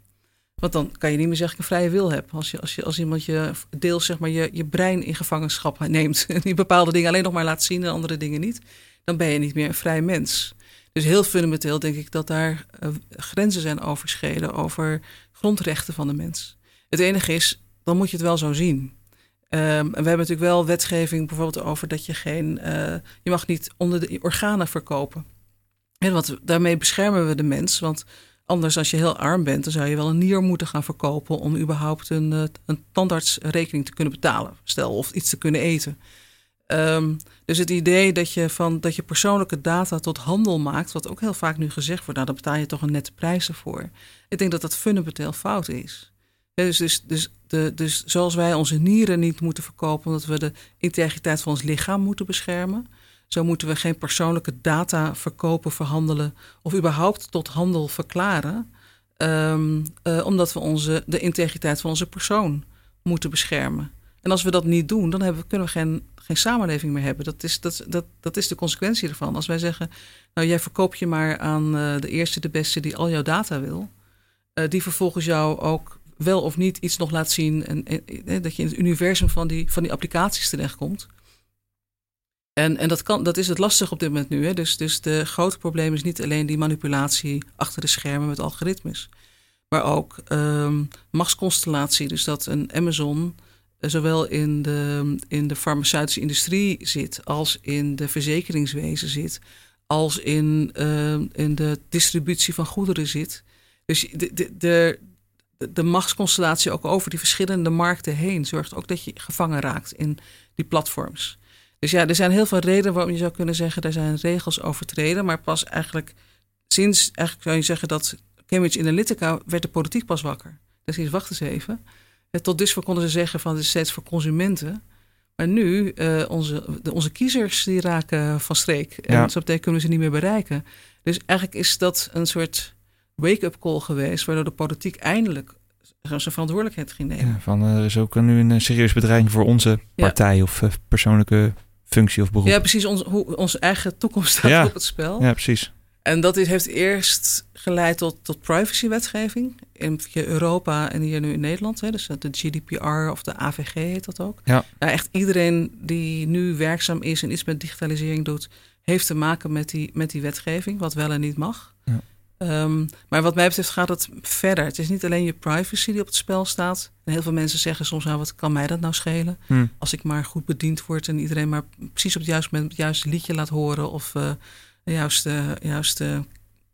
Want dan kan je niet meer zeggen dat ik een vrije wil heb. Als, je, als, je, als iemand je deels zeg maar, je, je brein in gevangenschap neemt. *laughs* En die bepaalde dingen alleen nog maar laat zien en andere dingen niet. Dan ben je niet meer een vrij mens. Dus heel fundamenteel denk ik dat daar uh, grenzen zijn overschreden over grondrechten van de mens. Het enige is, dan moet je het wel zo zien. Um, en we hebben natuurlijk wel wetgeving bijvoorbeeld over dat je geen, uh, je mag niet onder de organen verkopen. En wat, daarmee beschermen we de mens, want Anders, als je heel arm bent, dan zou je wel een nier moeten gaan verkopen om überhaupt een, eh, een tandartsrekening te kunnen betalen. Stel, of iets te kunnen eten. Um, dus het idee dat je, van, dat je persoonlijke data tot handel maakt, wat ook heel vaak nu gezegd wordt, nou, daar betaal je toch een nette prijs voor. Ik denk dat dat fundamenteel fout is. dus, dus, dus, de, dus zoals wij onze nieren niet moeten verkopen, omdat we de integriteit van ons lichaam moeten beschermen, Zo moeten we geen persoonlijke data verkopen, verhandelen of überhaupt tot handel verklaren. Um, uh, omdat we onze, de integriteit van onze persoon moeten beschermen. En als we dat niet doen, dan kunnen we geen, geen samenleving meer hebben. Dat is, dat, dat, dat is de consequentie ervan. Als wij zeggen, nou jij verkoopt je maar aan uh, de eerste, de beste die al jouw data wil. Uh, die vervolgens jou ook wel of niet iets nog laat zien. En, en, dat je in het universum van die, van die applicaties terechtkomt. En, en dat, kan, dat is het lastig op dit moment nu. Hè? Dus, dus de grote probleem is niet alleen die manipulatie achter de schermen met algoritmes. Maar ook um, machtsconstellatie. Dus dat een Amazon eh, zowel in de, in de farmaceutische industrie zit, als in de verzekeringswezen zit, als in, uh, in de distributie van goederen zit. Dus de, de, de machtsconstellatie ook over die verschillende markten heen zorgt ook dat je gevangen raakt in die platforms. Dus ja, er zijn heel veel redenen waarom je zou kunnen zeggen, er zijn regels overtreden, maar pas eigenlijk sinds, eigenlijk zou je zeggen dat Cambridge Analytica werd de politiek pas wakker. Dus is wacht eens even. Tot dusver konden ze zeggen van het is steeds voor consumenten. Maar nu, uh, onze, de, onze kiezers die raken van streek. En ja. zo betekent kunnen we ze niet meer bereiken. Dus eigenlijk is dat een soort wake-up call geweest... waardoor de politiek eindelijk zijn verantwoordelijkheid ging nemen. Ja, van, er is ook nu een serieus bedreiging voor onze partij... Ja. of uh, persoonlijke functie of beroep. Ja, precies. Ons, hoe, onze eigen toekomst staat op het spel. Ja, precies. En dat heeft eerst geleid tot, tot privacywetgeving in Europa en hier nu in Nederland. Hè, dus de GDPR of de AVG heet dat ook. Ja. Nou, echt iedereen die nu werkzaam is en iets met digitalisering doet, heeft te maken met die, met die wetgeving, wat wel en niet mag. Ja. Um, maar wat mij betreft gaat het verder. Het is niet alleen je privacy die op het spel staat. En heel veel mensen zeggen soms, nou, wat kan mij dat nou schelen? Hm. Als ik maar goed bediend word en iedereen maar precies op het juiste moment het juiste liedje laat horen of uh, de juiste, juiste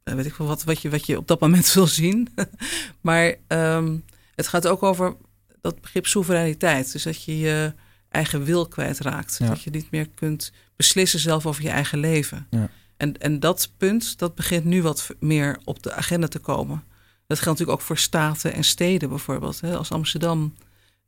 weet ik wel wat, wat, je, wat je op dat moment *laughs* wil zien. *laughs* maar um, het gaat ook over dat begrip soevereiniteit. Dus dat je je eigen wil kwijtraakt. Ja. Dat je niet meer kunt beslissen zelf over je eigen leven. Ja. En, en dat punt, dat begint nu wat meer op de agenda te komen. Dat geldt natuurlijk ook voor staten en steden bijvoorbeeld. Hè. Als Amsterdam,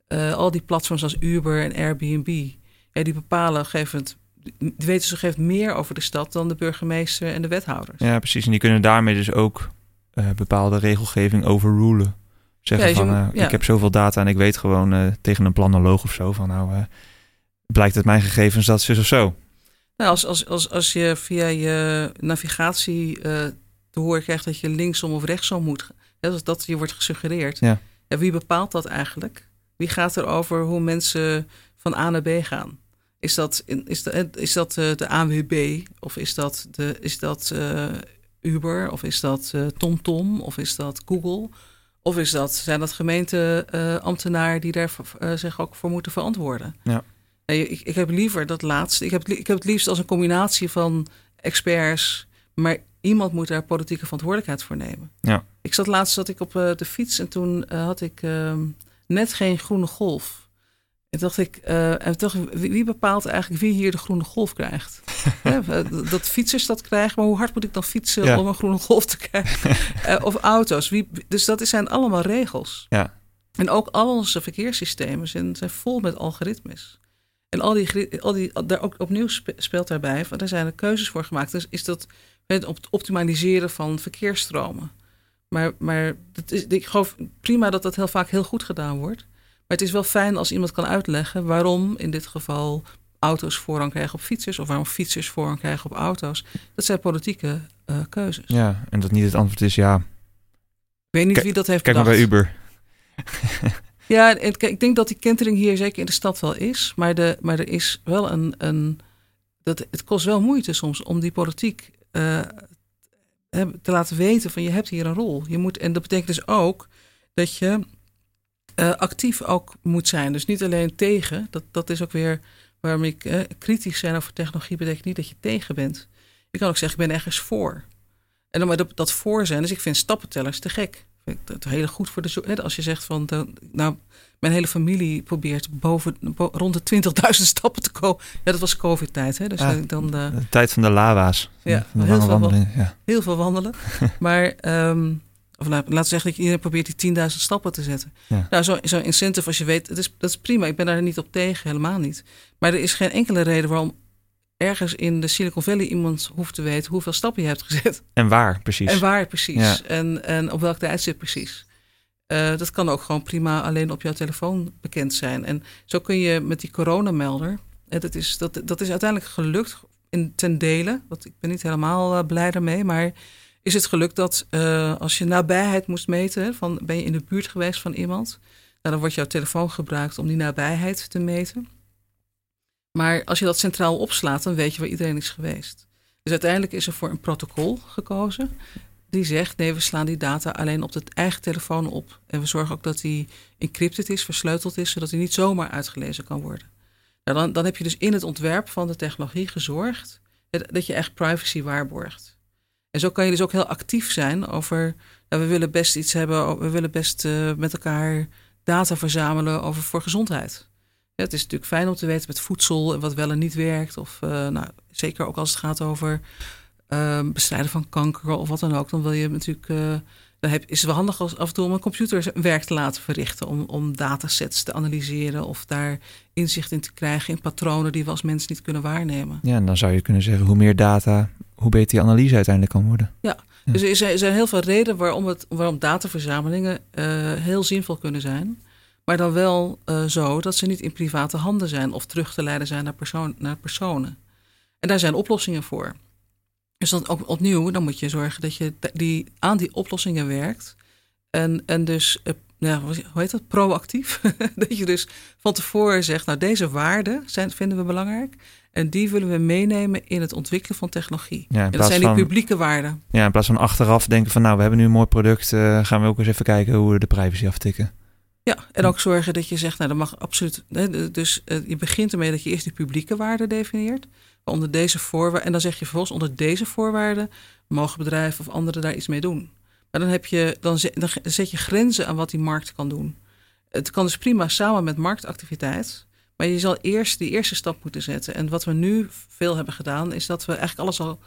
uh, al die platforms als Uber en Airbnb... Ja, die bepalen op een gegeven moment die weten ze geeft meer over de stad dan de burgemeester en de wethouders. Ja, precies. En die kunnen daarmee dus ook uh, bepaalde regelgeving overrulen. Zeggen Ja, van, uh, ja. ik heb zoveel data en ik weet gewoon tegen een planoloog of zo van, nou, blijkt uit mijn gegevens dat zus of zo. Nou, als, als, als, als je via je navigatie eh, te horen krijgt dat je linksom of rechtsom moet, hè, dat, dat je wordt gesuggereerd. Ja. wie bepaalt dat eigenlijk? Wie gaat er over hoe mensen van A naar B gaan? Is dat, in- is dat, is dat eh, de ANWB of is dat, de, is dat eh, Uber of is dat eh, TomTom of is dat Google? Of is dat, zijn dat gemeenteambtenaren die daar eh, zich ook voor moeten verantwoorden? Ja. Nee, ik, ik heb liever dat laatste. Ik heb, ik heb het liefst als een combinatie van experts, maar iemand moet daar politieke verantwoordelijkheid voor nemen. Ja. Ik zat laatst zat ik op eh, de fiets en toen eh, had ik ehm, net geen groene golf. En dacht ik, eh, en toch, wie, wie bepaalt eigenlijk wie hier de groene golf krijgt? *laughs* Eh, dat fietsers dat krijgen, maar hoe hard moet ik dan fietsen Ja. om een groene golf te krijgen? *laughs* Eh, of auto's. Wie, dus dat zijn allemaal regels. Ja. En ook al onze verkeerssystemen zijn, zijn vol met algoritmes. En al die, al die, daar ook opnieuw spe- speelt daarbij, van, daar zijn er keuzes voor gemaakt. Dus is dat het op- optimaliseren van verkeersstromen. Maar, maar dat is, ik geloof prima dat dat heel vaak heel goed gedaan wordt. Maar het is wel fijn als iemand kan uitleggen waarom in dit geval auto's voorrang krijgen op fietsers. Of waarom fietsers voorrang krijgen op auto's. Dat zijn politieke eh, keuzes. ja, en dat niet het antwoord is ja, Ik weet niet Kijk- wie dat heeft kijk maar bedacht. bij Uber. *laughs* Ja, kijk, ik denk dat die kentering hier zeker in de stad wel is. Maar, de, maar er is wel een. een dat, het kost wel moeite soms om die politiek eh, te laten weten van je hebt hier een rol. Je moet, en dat betekent dus ook dat je eh, actief ook moet zijn. Dus niet alleen tegen. Dat, dat is ook weer waarom ik eh, kritisch zijn over technologie betekent niet dat je tegen bent. Je kan ook zeggen, ik ben ergens voor. En dan maar dat, dat voor zijn. Dus ik vind stappentellers te gek. Dat heel goed voor de zo- hè, Als je zegt van, de, nou, mijn hele familie probeert boven, bo- rond de 20.000 *laughs* stappen te komen. Ja, dat was COVID-tijd. Hè? Dus dan, De tijd van de lava's. Ja, van de heel veel wandeling. Ja. heel veel wandelen. *laughs* maar, ehm, of laat, laten we zeggen dat iedereen probeert die 10.000 stappen te zetten. Ja. Nou, zo'n zo incentive als je weet, het is, dat is prima. Ik ben daar niet op tegen, helemaal niet. Maar er is geen enkele reden waarom ergens in de Silicon Valley iemand hoeft te weten hoeveel stappen je hebt gezet. En waar precies. En waar precies. En, en op welk tijdstip precies. Uh, dat kan ook gewoon prima alleen op jouw telefoon bekend zijn. En zo kun je met die coronamelder. En dat, is, dat, dat is uiteindelijk gelukt in ten dele. Want ik ben niet helemaal uh, blij daarmee. Maar is het gelukt dat als je nabijheid moest meten. Van ben je in de buurt geweest van iemand. Nou, dan wordt jouw telefoon gebruikt om die nabijheid te meten. Maar als je dat centraal opslaat, dan weet je waar iedereen is geweest. Dus uiteindelijk is er voor een protocol gekozen. Die zegt: nee, we slaan die data alleen op het eigen telefoon op. En we zorgen ook dat die encrypted is, versleuteld is, zodat die niet zomaar uitgelezen kan worden. Nou, dan, dan heb je dus in het ontwerp van de technologie gezorgd dat je echt privacy waarborgt. En zo kan je dus ook heel actief zijn over. Nou, we willen best iets hebben, we willen best uh, met elkaar data verzamelen over voor gezondheid. Ja, het is natuurlijk fijn om te weten met voedsel en wat wel en niet werkt. Of uh, nou, zeker ook als het gaat over uh, bestrijden van kanker of wat dan ook. Dan wil je natuurlijk. Uh, dan heb, is het wel handig als af en toe om een computer werk te laten verrichten. Om, om datasets te analyseren of daar inzicht in te krijgen in patronen die we als mens niet kunnen waarnemen. Ja, en dan zou je kunnen zeggen: hoe meer data, hoe beter die analyse uiteindelijk kan worden. Ja, ja. dus er zijn, er zijn heel veel redenen waarom, het, waarom dataverzamelingen heel zinvol kunnen zijn. Maar dan wel uh, zo dat ze niet in private handen zijn of terug te leiden zijn naar, persoon, naar personen. En daar zijn oplossingen voor. Dus dan ook opnieuw, dan moet je zorgen dat je die, aan die oplossingen werkt. En, en dus, uh, ja, hoe heet dat, proactief. *laughs* dat je dus van tevoren zegt, nou deze waarden zijn, vinden we belangrijk. En die willen we meenemen in het ontwikkelen van technologie. Ja, en dat zijn die van, publieke waarden. Ja, in plaats van achteraf denken van, nou we hebben nu een mooi product. Uh, gaan we ook eens even kijken hoe we de privacy aftikken. Ja, en ook zorgen dat je zegt, nou dat mag absoluut. Dus uh, je begint ermee dat je eerst die publieke waarden definieert. Onder deze voorwaarden. En dan zeg je vervolgens onder deze voorwaarden mogen bedrijven of anderen daar iets mee doen. Maar dan, heb je, dan, zet, dan zet je grenzen aan wat die markt kan doen. Het kan dus prima samen met marktactiviteit. Maar je zal eerst die eerste stap moeten zetten. En wat we nu veel hebben gedaan, is dat we eigenlijk alles al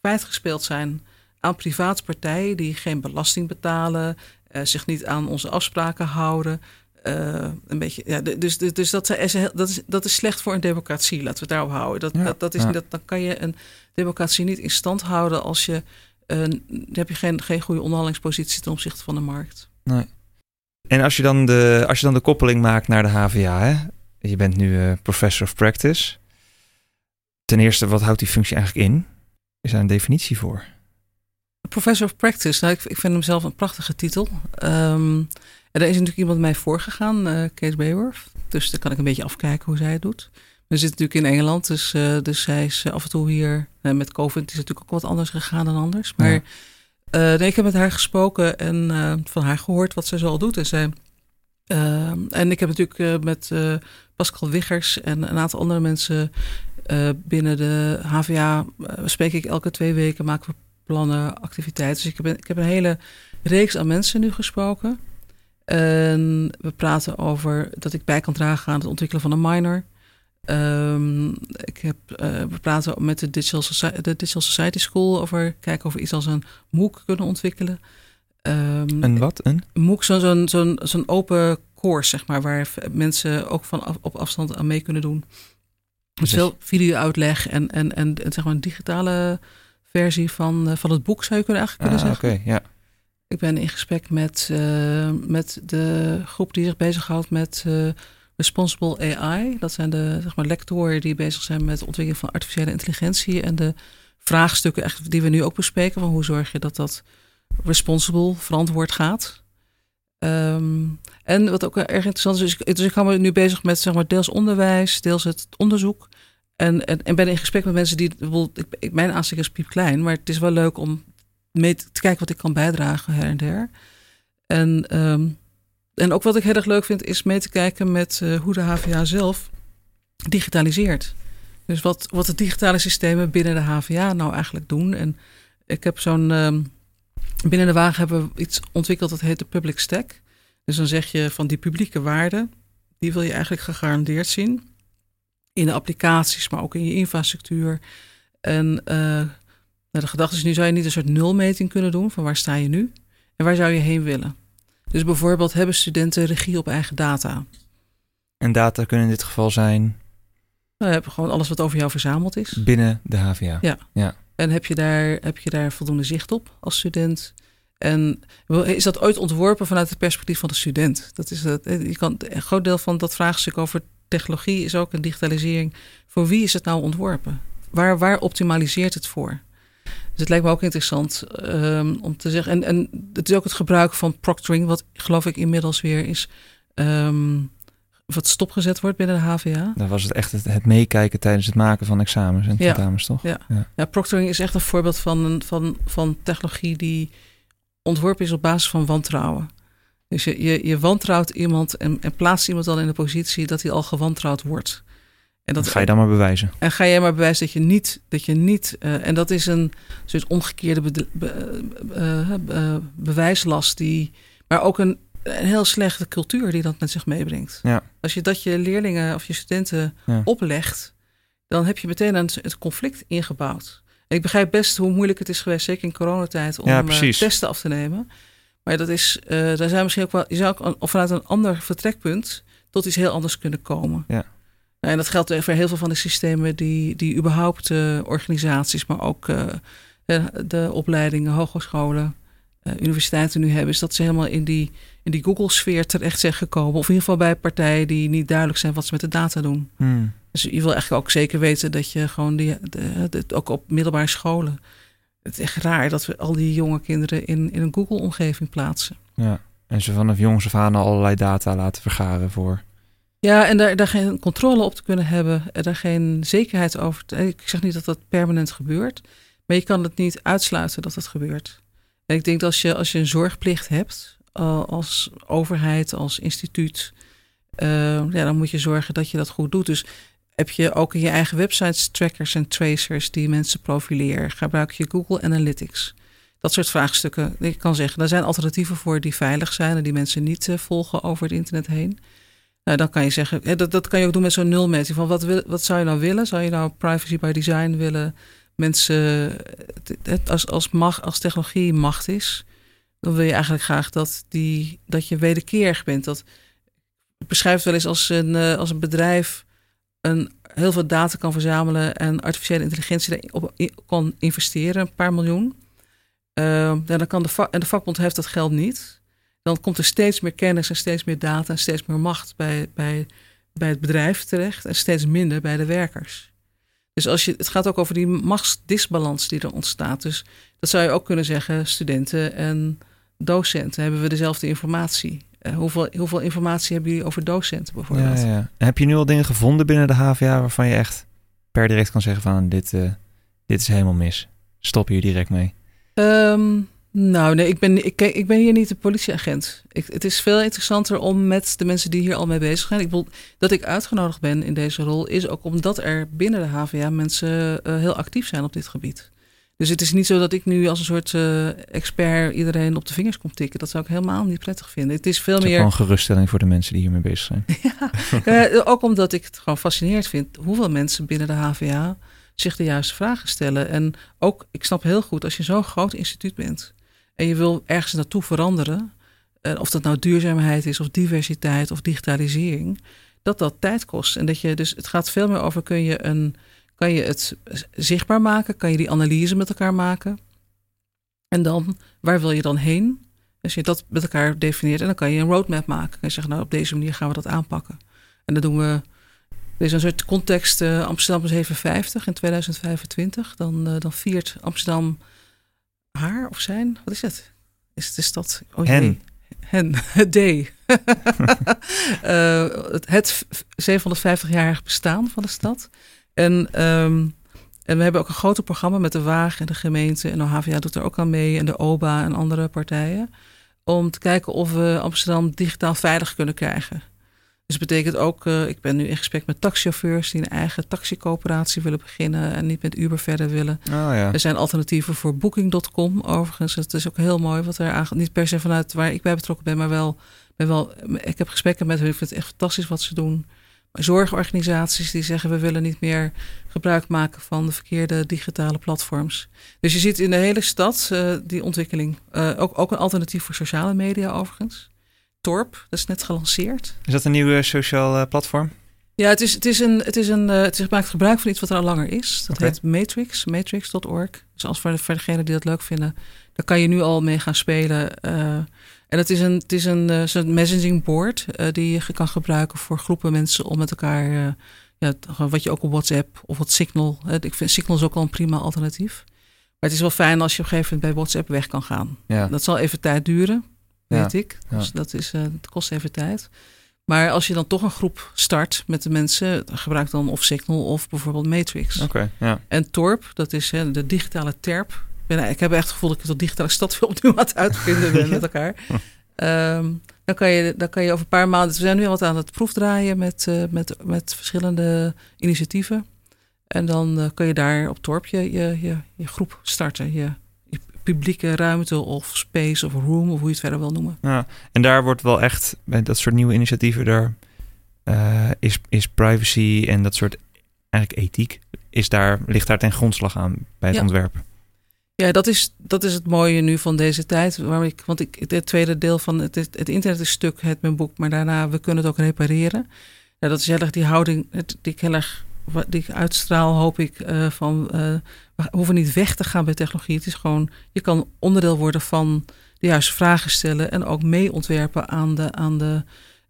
kwijtgespeeld zijn aan private partijen die geen belasting betalen, uh, zich niet aan onze afspraken houden. Uh, een beetje, ja, dus, dus, dus dat, is, dat, is, dat is slecht voor een democratie. Laten we het daarop houden. Dat, Ja, dat, dat is, ja. dat, dan kan je een democratie niet in stand houden als je. eh, dan heb je geen, geen goede onderhandelingspositie ten opzichte van de markt. Nee. En als je, dan de, als je dan de koppeling maakt naar de HVA, hè? je bent nu eh, professor of practice. Ten eerste, wat houdt die functie eigenlijk in? Is daar een definitie voor? Professor of Practice, nou, ik, ik vind hem zelf een prachtige titel. En er is natuurlijk iemand mij voorgegaan, eh Kees Bayworth. Dus dan kan ik een beetje afkijken hoe zij het doet. We zitten natuurlijk in Engeland, dus, eh, dus zij is eh, af en toe hier. met COVID is het natuurlijk ook wat anders gegaan dan anders. Maar Ja. nee, ik heb met haar gesproken en van haar gehoord wat zij zoal doet. En, zij, en ik heb natuurlijk met Pascal Wiggers en een aantal andere mensen binnen de HVA spreek ik elke twee weken, maken we plannen, activiteiten. Dus ik heb, ik heb een hele reeks aan mensen nu gesproken. En we praten over dat ik bij kan dragen aan het ontwikkelen van een minor. Ehm, ik heb, eh, we praten met de Digital, Society, de Digital Society School over kijken of we iets als een MOOC kunnen ontwikkelen. Ehm, Een wat? Een? MOOC, zo'n zo'n zo'n open course, zeg maar, waar mensen ook van af- op afstand aan mee kunnen doen. Dus Dus- veel video-uitleg en, en, en, en zeg maar een digitale versie van, eh, van het boek, zou je kunnen eigenlijk Ah, kunnen Oké, zeggen. ja. Ik ben in gesprek met, eh, met de groep die zich bezighoudt met eh, Responsible AI. Dat zijn de zeg maar, lectoren die bezig zijn met de ontwikkeling van artificiële intelligentie. En de vraagstukken echt, die we nu ook bespreken. Van hoe zorg je dat dat responsible, verantwoord gaat. Ehm, en wat ook erg interessant is, is ik- dus ik hou me nu bezig met zeg maar, deels onderwijs, deels het onderzoek. En, en, en ben in gesprek met mensen die, ik, mijn aanstek is piepklein, maar het is wel leuk om mee te, kijken wat ik kan bijdragen her en der. En, ehm, en ook wat ik heel erg leuk vind, is mee te kijken met eh, hoe de HVA zelf digitaliseert. Dus wat, wat de digitale systemen binnen de HVA nou eigenlijk doen. En ik heb zo'n. ehm, binnen de wagen hebben we iets ontwikkeld dat heet de public stack. Dus dan zeg je van die publieke waarden, die wil je eigenlijk gegarandeerd zien. In de applicaties, maar ook in je infrastructuur. En eh, nou, de gedachte is, nu zou je niet een soort nulmeting kunnen doen van waar sta je nu en waar zou je heen willen. Dus bijvoorbeeld hebben studenten regie op eigen data. En data kunnen in dit geval zijn. Nou, je hebt gewoon alles wat over jou verzameld is. Binnen de HVA. Ja. ja. En heb je, daar, heb je daar voldoende zicht op als student? En is dat ooit ontworpen vanuit het perspectief van de student? Dat is het, je kan, een groot deel van dat vraagstuk over technologie is ook een digitalisering. Voor wie is het nou ontworpen? Waar, waar optimaliseert het voor? Dus het lijkt me ook interessant um, om te zeggen. En, en het is ook het gebruik van proctoring, wat geloof ik inmiddels weer is. Um, wat stopgezet wordt binnen de HVA. Dan was het echt het, het, meekijken tijdens het maken van examens en tentamens, ja. toch? Ja. ja. Ja. proctoring is echt een voorbeeld van, een, van, van technologie die ontworpen is op basis van wantrouwen. Dus je, je, je wantrouwt iemand en, en plaatst iemand dan in de positie dat hij al gewantrouwd wordt. En dat ga je dan maar bewijzen. En ga jij maar bewijzen dat je niet, dat je niet uh, en dat is een soort omgekeerde be, be, uh, bewijslast die, maar ook een, een heel slechte cultuur die dat met zich meebrengt. Ja. Als je dat je leerlingen of je studenten ja. oplegt, dan heb je meteen een, het conflict ingebouwd. En ik begrijp best hoe moeilijk het is geweest, zeker in coronatijd, om ja, testen af te nemen. Maar dat is, daar zijn misschien ook wel, je zou ook vanuit een ander vertrekpunt tot iets heel anders kunnen komen. Ja. En dat geldt voor heel veel van de systemen die, die überhaupt uh, organisaties, maar ook uh, de, de, opleidingen, hogescholen, universiteiten nu hebben, is dat ze helemaal in die, in die Google-sfeer terecht zijn gekomen. Of in ieder geval bij partijen die niet duidelijk zijn wat ze met de data doen. Hmm. Dus je wil eigenlijk ook zeker weten dat je gewoon die, de, de, ook op middelbare scholen. Het is echt raar dat we al die jonge kinderen in, in een Google-omgeving plaatsen. Ja, en ze vanaf jongs af aan allerlei data laten vergaren voor ja, en daar, daar geen controle op te kunnen hebben, daar geen zekerheid over. Te, ik zeg niet dat dat permanent gebeurt, maar je kan het niet uitsluiten dat het gebeurt. En ik denk dat als je, als je een zorgplicht hebt, uh, als overheid, als instituut, uh, ja, dan moet je zorgen dat je dat goed doet. Dus heb je ook je eigen websites trackers en tracers die mensen profileren? Gebruik je Google Analytics? Dat soort vraagstukken. Ik kan zeggen, daar zijn alternatieven voor die veilig zijn en die mensen niet uh, volgen over het internet heen. Nou, dan kan je zeggen, dat, dat kan je ook doen met zo'n nulmeting. Van wat, wil, wat zou je nou willen? Zou je nou privacy by design willen? Mensen, als, als, macht, als technologie macht is, dan wil je eigenlijk graag dat, die, dat je wederkerig bent. Dat, ik beschrijf het wel eens als een, als een bedrijf een, heel veel data kan verzamelen en artificiële intelligentie erop kan investeren, een paar miljoen. Uh, dan kan de, en de vakbond heeft dat geld niet dan komt er steeds meer kennis en steeds meer data en steeds meer macht bij, bij, bij het bedrijf terecht en steeds minder bij de werkers. Dus als je, het gaat ook over die machtsdisbalans die er ontstaat. Dus dat zou je ook kunnen zeggen, studenten en docenten hebben we dezelfde informatie. Uh, hoeveel, hoeveel informatie hebben jullie over docenten bijvoorbeeld? Ja, ja. Heb je nu al dingen gevonden binnen de HVA waarvan je echt per direct kan zeggen van dit, uh, dit is helemaal mis. Stop hier direct mee. Um, nou, nee, ik ben, ik, ik ben hier niet de politieagent. Ik, het is veel interessanter om met de mensen die hier al mee bezig zijn. Ik bedoel, dat ik uitgenodigd ben in deze rol is ook omdat er binnen de HVA mensen uh, heel actief zijn op dit gebied. Dus het is niet zo dat ik nu als een soort uh, expert iedereen op de vingers kom tikken. Dat zou ik helemaal niet prettig vinden. Het is veel het is meer. een geruststelling voor de mensen die hiermee bezig zijn. *laughs* ja, uh, ook omdat ik het gewoon fascinerend vind hoeveel mensen binnen de HVA zich de juiste vragen stellen. En ook, ik snap heel goed, als je zo'n groot instituut bent en je wil ergens naartoe veranderen, of dat nou duurzaamheid is, of diversiteit, of digitalisering, dat dat tijd kost. En dat je dus, het gaat veel meer over, kun je, een, kan je het zichtbaar maken? Kan je die analyse met elkaar maken? En dan, waar wil je dan heen? Als je dat met elkaar definieert, en dan kan je een roadmap maken. En zeggen, nou, op deze manier gaan we dat aanpakken. En dan doen we, er is een soort context, uh, Amsterdam is 57 in 2025. Dan, uh, dan viert Amsterdam haar of zijn? Wat is het? Is het de stad? Oh, Hen. Hen. *laughs* Het D. uh, *laughs* het 750-jarig bestaan van de stad. En, um, en we hebben ook een groter programma met de Waag en de gemeente. En de HVA doet er ook aan mee. En de OBA en andere partijen. Om te kijken of we Amsterdam digitaal veilig kunnen krijgen. Dus dat betekent ook, uh, ik ben nu in gesprek met taxichauffeurs die een eigen taxicoöperatie willen beginnen en niet met Uber verder willen. Oh, ja. Er zijn alternatieven voor Booking.com overigens. Het is ook heel mooi wat er aan, niet per se vanuit waar ik bij betrokken ben, maar wel, ben wel ik heb gesprekken met hen. Ik vind het echt fantastisch wat ze doen. Zorgorganisaties die zeggen we willen niet meer gebruik maken van de verkeerde digitale platforms. Dus je ziet in de hele stad uh, die ontwikkeling. Uh, ook, ook een alternatief voor sociale media overigens. Torp, dat is net gelanceerd. Is dat een nieuw sociaal uh, platform? Ja, het is, het is een, het is een, het is, maakt gebruik van iets wat er al langer is. Dat heet Matrix, matrix.org. Dus als voor, de, voor degenen die dat leuk vinden, daar kan je nu al mee gaan spelen. Uh, en het is een, het is een, uh, een messaging board uh, die je kan gebruiken voor groepen mensen om met elkaar, uh, ja, wat je ook op WhatsApp of wat Signal. ik vind Signal is ook al een prima alternatief. Maar het is wel fijn als je op een gegeven moment bij WhatsApp weg kan gaan. Ja. Dat zal even tijd duren, weet Ja. ik. Dus Ja. dat is, het kost even tijd. Maar als je dan toch een groep start met de mensen, gebruik dan of Signal of bijvoorbeeld Matrix. Oké, ja. En Torp, dat is hè, de digitale terp. Ik, ben, ik heb echt het gevoel dat ik de digitale stad weer opnieuw aan het uitvinden ben *laughs* met elkaar. Ehm, dan, kan je, dan kan je over een paar maanden. We zijn nu wat aan het proefdraaien met, uh, met, met verschillende initiatieven. En dan uh, kun je daar op Torp je, je, groep starten. Je, je, publieke ruimte of space of room of hoe je het verder wil noemen. ja. En daar wordt wel echt, bij dat soort nieuwe initiatieven, daar uh, is, is privacy en dat soort eigenlijk ethiek, is daar, ligt daar ten grondslag aan bij het Ja. ontwerp. Ja, dat is, dat is het mooie nu van deze tijd. Waar ik, want ik, het tweede deel van het, het internet is stuk, het mijn boek, maar daarna we kunnen het ook repareren. Ja, dat is heel erg die houding die ik heel erg die ik uitstraal, hoop ik, uh, van uh, we hoeven niet weg te gaan bij technologie. Het is gewoon, je kan onderdeel worden van de juiste vragen stellen en ook mee ontwerpen aan de, aan de,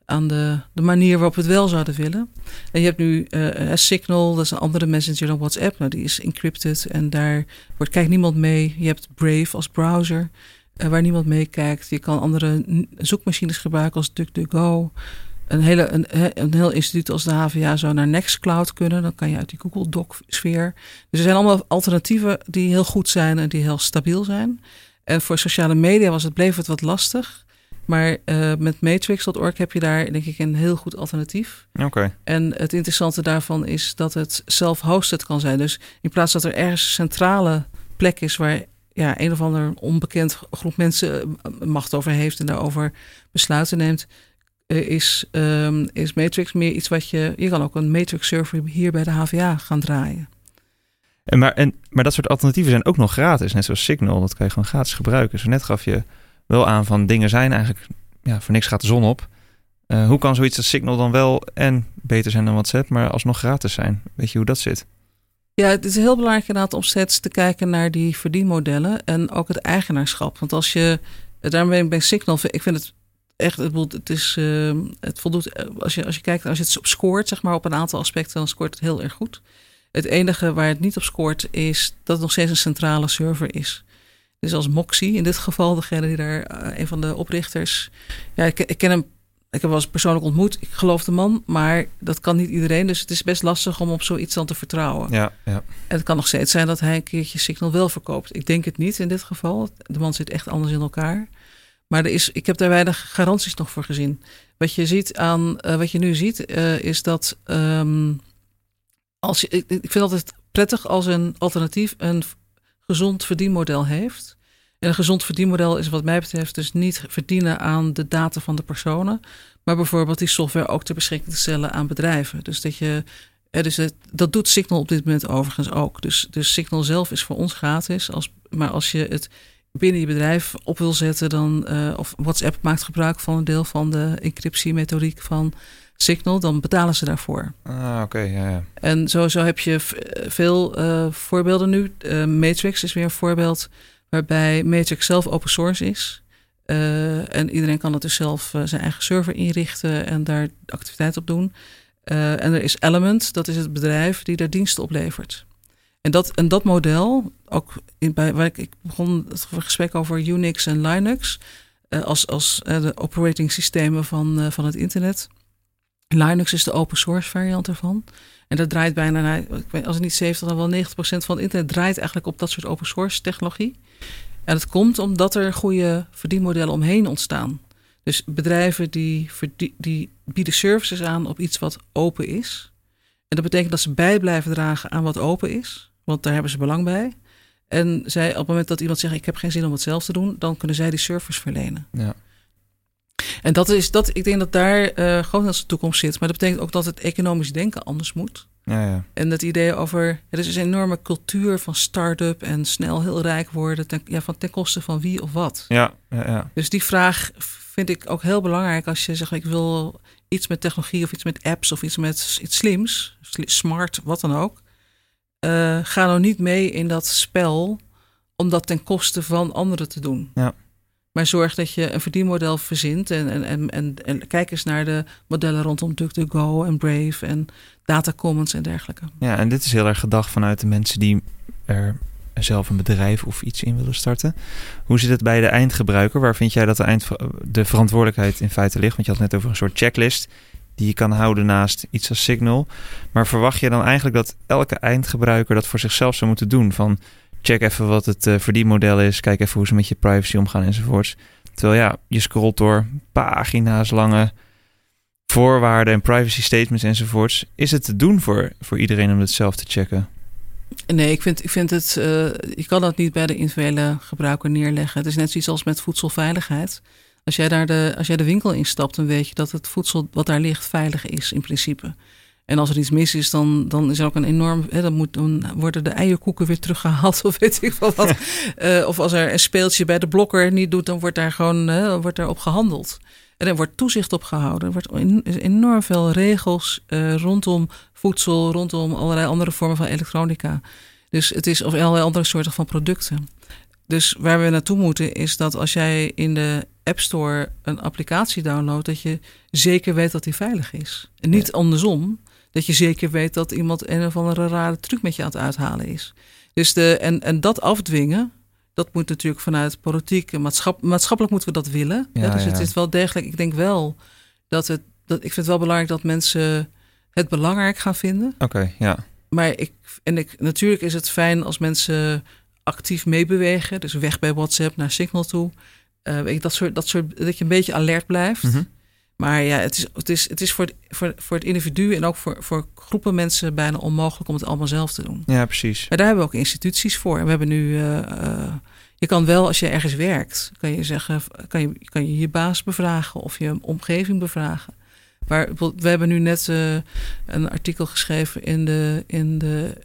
aan de, de manier waarop we het wel zouden willen. En je hebt nu uh, Signal, dat is een andere messenger dan WhatsApp. Nou, die is encrypted en daar wordt, kijkt niemand mee. Je hebt Brave als browser, uh, waar niemand meekijkt. Je kan andere zoekmachines gebruiken als DuckDuckGo. Een, hele, een, een heel instituut als de HVA zou naar Nextcloud kunnen. Dan kan je uit die Google Doc-sfeer. Dus er zijn allemaal alternatieven die heel goed zijn en die heel stabiel zijn. En voor sociale media was het, bleef het wat lastig. Maar uh, met Matrix.org heb je daar denk ik een heel goed alternatief. Oké. Okay. En het interessante daarvan is dat het self-hosted kan zijn. Dus in plaats dat er ergens een centrale plek is waar ja, een of ander onbekend groep mensen macht over heeft en daarover besluiten neemt, uh, is, um, is Matrix meer iets wat je. Je kan ook een Matrix server hier bij de HVA gaan draaien. En maar, en, maar dat soort alternatieven zijn ook nog gratis. Net zoals Signal, dat kan je gewoon gratis gebruiken. Zo net gaf je wel aan van dingen zijn eigenlijk, ja, voor niks gaat de zon op. Uh, hoe kan zoiets als Signal dan wel en beter zijn dan WhatsApp, maar alsnog gratis zijn? Weet je hoe dat zit? Ja, het is heel belangrijk inderdaad om steeds te kijken naar die verdienmodellen en ook het eigenaarschap. Want als je, daarmee bij Signal, ik vind het echt, het, het is, uh, het voldoet, als je, als je kijkt, als je het scoort, zeg maar, op een aantal aspecten, dan scoort het heel erg goed. Het enige waar het niet op scoort is dat het nog steeds een centrale server is. Dus als Moxie, in dit geval, degene die daar, uh, een van de oprichters. Ja, ik, ik ken hem, ik heb hem wel eens persoonlijk ontmoet. Ik geloof de man, maar dat kan niet iedereen. Dus het is best lastig om op zoiets dan te vertrouwen. Ja, ja. En het kan nog steeds zijn dat hij een keertje Signal wel verkoopt. Ik denk het niet in dit geval. De man zit echt anders in elkaar. Maar er is, ik heb daar weinig garanties nog voor gezien. Wat je ziet aan, uh, wat je nu ziet, uh, is dat um, als je, ik, ik vind altijd prettig als een alternatief een gezond verdienmodel heeft. En een gezond verdienmodel is wat mij betreft dus niet verdienen aan de data van de personen, maar bijvoorbeeld die software ook ter beschikking te stellen aan bedrijven. Dus dat je, dus het, dat doet Signal op dit moment overigens ook. Dus, dus Signal zelf is voor ons gratis, als, maar als je het binnen je bedrijf op wil zetten, dan, uh, of WhatsApp maakt gebruik van een deel van de encryptiemethodiek van Signal, dan betalen ze daarvoor. Ah, oké, okay, ja, ja. En sowieso heb je veel uh, voorbeelden nu. Uh, Matrix is weer een voorbeeld waarbij Matrix zelf open source is. Uh, en iedereen kan het dus zelf zijn eigen server inrichten en daar activiteit op doen. en er is Element, dat is het bedrijf die daar diensten oplevert. En dat, en dat model, ook in, bij, waar ik, ik begon het gesprek over Unix en Linux, als, als de operating systemen van, van het internet. Linux is de open source variant ervan. En dat draait bijna, als het niet 70, dan wel 90% van het internet draait eigenlijk op dat soort open source technologie. En dat komt omdat er goede verdienmodellen omheen ontstaan. Dus bedrijven die, die bieden services aan op iets wat open is. En dat betekent dat ze bij blijven dragen aan wat open is. Want daar hebben ze belang bij. En zij, op het moment dat iemand zegt: Ik heb geen zin om het zelf te doen, dan kunnen zij die service verlenen. Ja. En dat is dat, ik denk dat daar uh, gewoon als de toekomst zit. Maar dat betekent ook dat het economisch denken anders moet. Ja, ja. En het idee over, er is een enorme cultuur van start-up en snel heel rijk worden, ten, ja, van ten koste van wie of wat. Ja, ja, ja. Dus die vraag vind ik ook heel belangrijk als je zegt, ik wil iets met technologie of iets met apps of iets met iets slims, smart, wat dan ook. Uh, ga nou niet mee in dat spel om dat ten koste van anderen te doen. Ja. Maar zorg dat je een verdienmodel verzint. En, en, en, en, kijk eens naar de modellen rondom DuckDuckGo en Brave en Data Commons en dergelijke. Ja, en dit is heel erg gedacht vanuit de mensen die er zelf een bedrijf of iets in willen starten. Hoe zit het bij de eindgebruiker? Waar vind jij dat de, eind, de verantwoordelijkheid in feite ligt? Want je had net over een soort checklist die je kan houden naast iets als Signal. Maar verwacht je dan eigenlijk dat elke eindgebruiker dat voor zichzelf zou moeten doen? Van check even wat het uh, verdienmodel is, kijk even hoe ze met je privacy omgaan enzovoorts. Terwijl ja, je scrolt door pagina's lange voorwaarden en privacy statements enzovoorts. Is het te doen voor, voor iedereen om het zelf te checken? Nee, ik vind, ik vind het. Uh, je kan dat niet bij de individuele gebruiker neerleggen. Het is net zoiets als met voedselveiligheid. Als jij daar de, als jij de winkel instapt, dan weet je dat het voedsel wat daar ligt veilig is in principe. En als er iets mis is, dan, dan is er ook een enorm. Hè, dan, moet, dan worden de eierkoeken weer teruggehaald, *laughs* of weet ik wat. uh, *laughs* of als er een speeltje bij de blokker niet doet, dan wordt daar gewoon wordt op gehandeld. En er wordt toezicht op gehouden. Er wordt enorm veel regels uh, rondom voedsel, rondom allerlei andere vormen van elektronica. Dus het is of allerlei andere soorten van producten. Dus waar we naartoe moeten is dat als jij in de App Store een applicatie downloadt, dat je zeker weet dat die veilig is. En niet andersom, dat je zeker weet dat iemand een of andere rare truc met je aan het uithalen is. Dus de, en, en dat afdwingen, dat moet natuurlijk vanuit politiek en maatschap, maatschappelijk moeten we dat willen. Ja, dus ja. het is wel degelijk. Ik denk wel dat het. Dat, ik vind het wel belangrijk dat mensen het belangrijk gaan vinden. Oké, ja. Maar ik, en ik, natuurlijk is het fijn als mensen actief meebewegen. Dus weg bij WhatsApp naar Signal toe. Uh, je, dat, soort, dat, soort, dat je een beetje alert blijft. Mhm. Maar ja, het is, het is, het is voor, het, voor, voor het individu en ook voor, voor groepen mensen bijna onmogelijk om het allemaal zelf te doen. Ja, precies. Maar daar hebben we ook instituties voor. En we hebben nu. Uh, uh, je kan wel, als je ergens werkt, kan je zeggen, kan je kan je, je baas bevragen of je omgeving bevragen. Maar we hebben nu net uh, een artikel geschreven in de, in de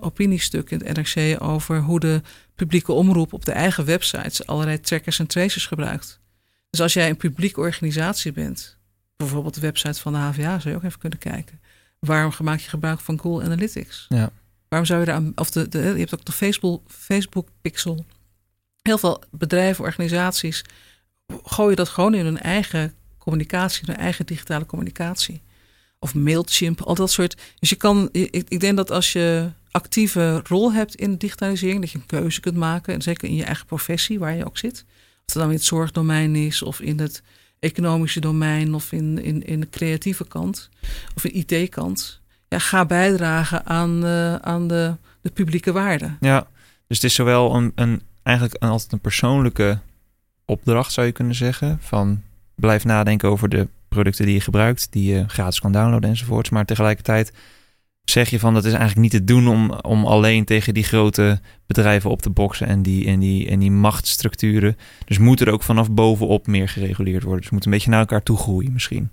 opiniestuk in het NRC over hoe de publieke omroep op de eigen websites allerlei trackers en tracers gebruikt. Dus als jij een publieke organisatie bent, bijvoorbeeld de website van de HVA, zou je ook even kunnen kijken. Waarom maak je gebruik van Google Analytics? Ja. Waarom zou je daar aan, of de, de, je hebt ook de Facebook, Facebook Pixel. Heel veel bedrijven, organisaties gooien dat gewoon in hun eigen communicatie, hun eigen digitale communicatie. Of Mailchimp, al dat soort. Dus je kan, ik, ik denk dat als je actieve rol hebt in digitalisering, dat je een keuze kunt maken, en zeker in je eigen professie waar je ook zit. Of het dan in het zorgdomein is, of in het economische domein, of in, in, in de creatieve kant, of in IT-kant. Ja, ga bijdragen aan, uh, aan de, de publieke waarde. Ja, dus het is zowel een, een eigenlijk altijd een persoonlijke opdracht, zou je kunnen zeggen. Van blijf nadenken over de producten die je gebruikt, die je gratis kan downloaden enzovoorts. Maar tegelijkertijd zeg je van dat is eigenlijk niet te doen om, om alleen tegen die grote bedrijven op te boksen en die, en, die, en die machtsstructuren. Dus moet er ook vanaf bovenop meer gereguleerd worden. Dus moet een beetje naar elkaar toe groeien misschien.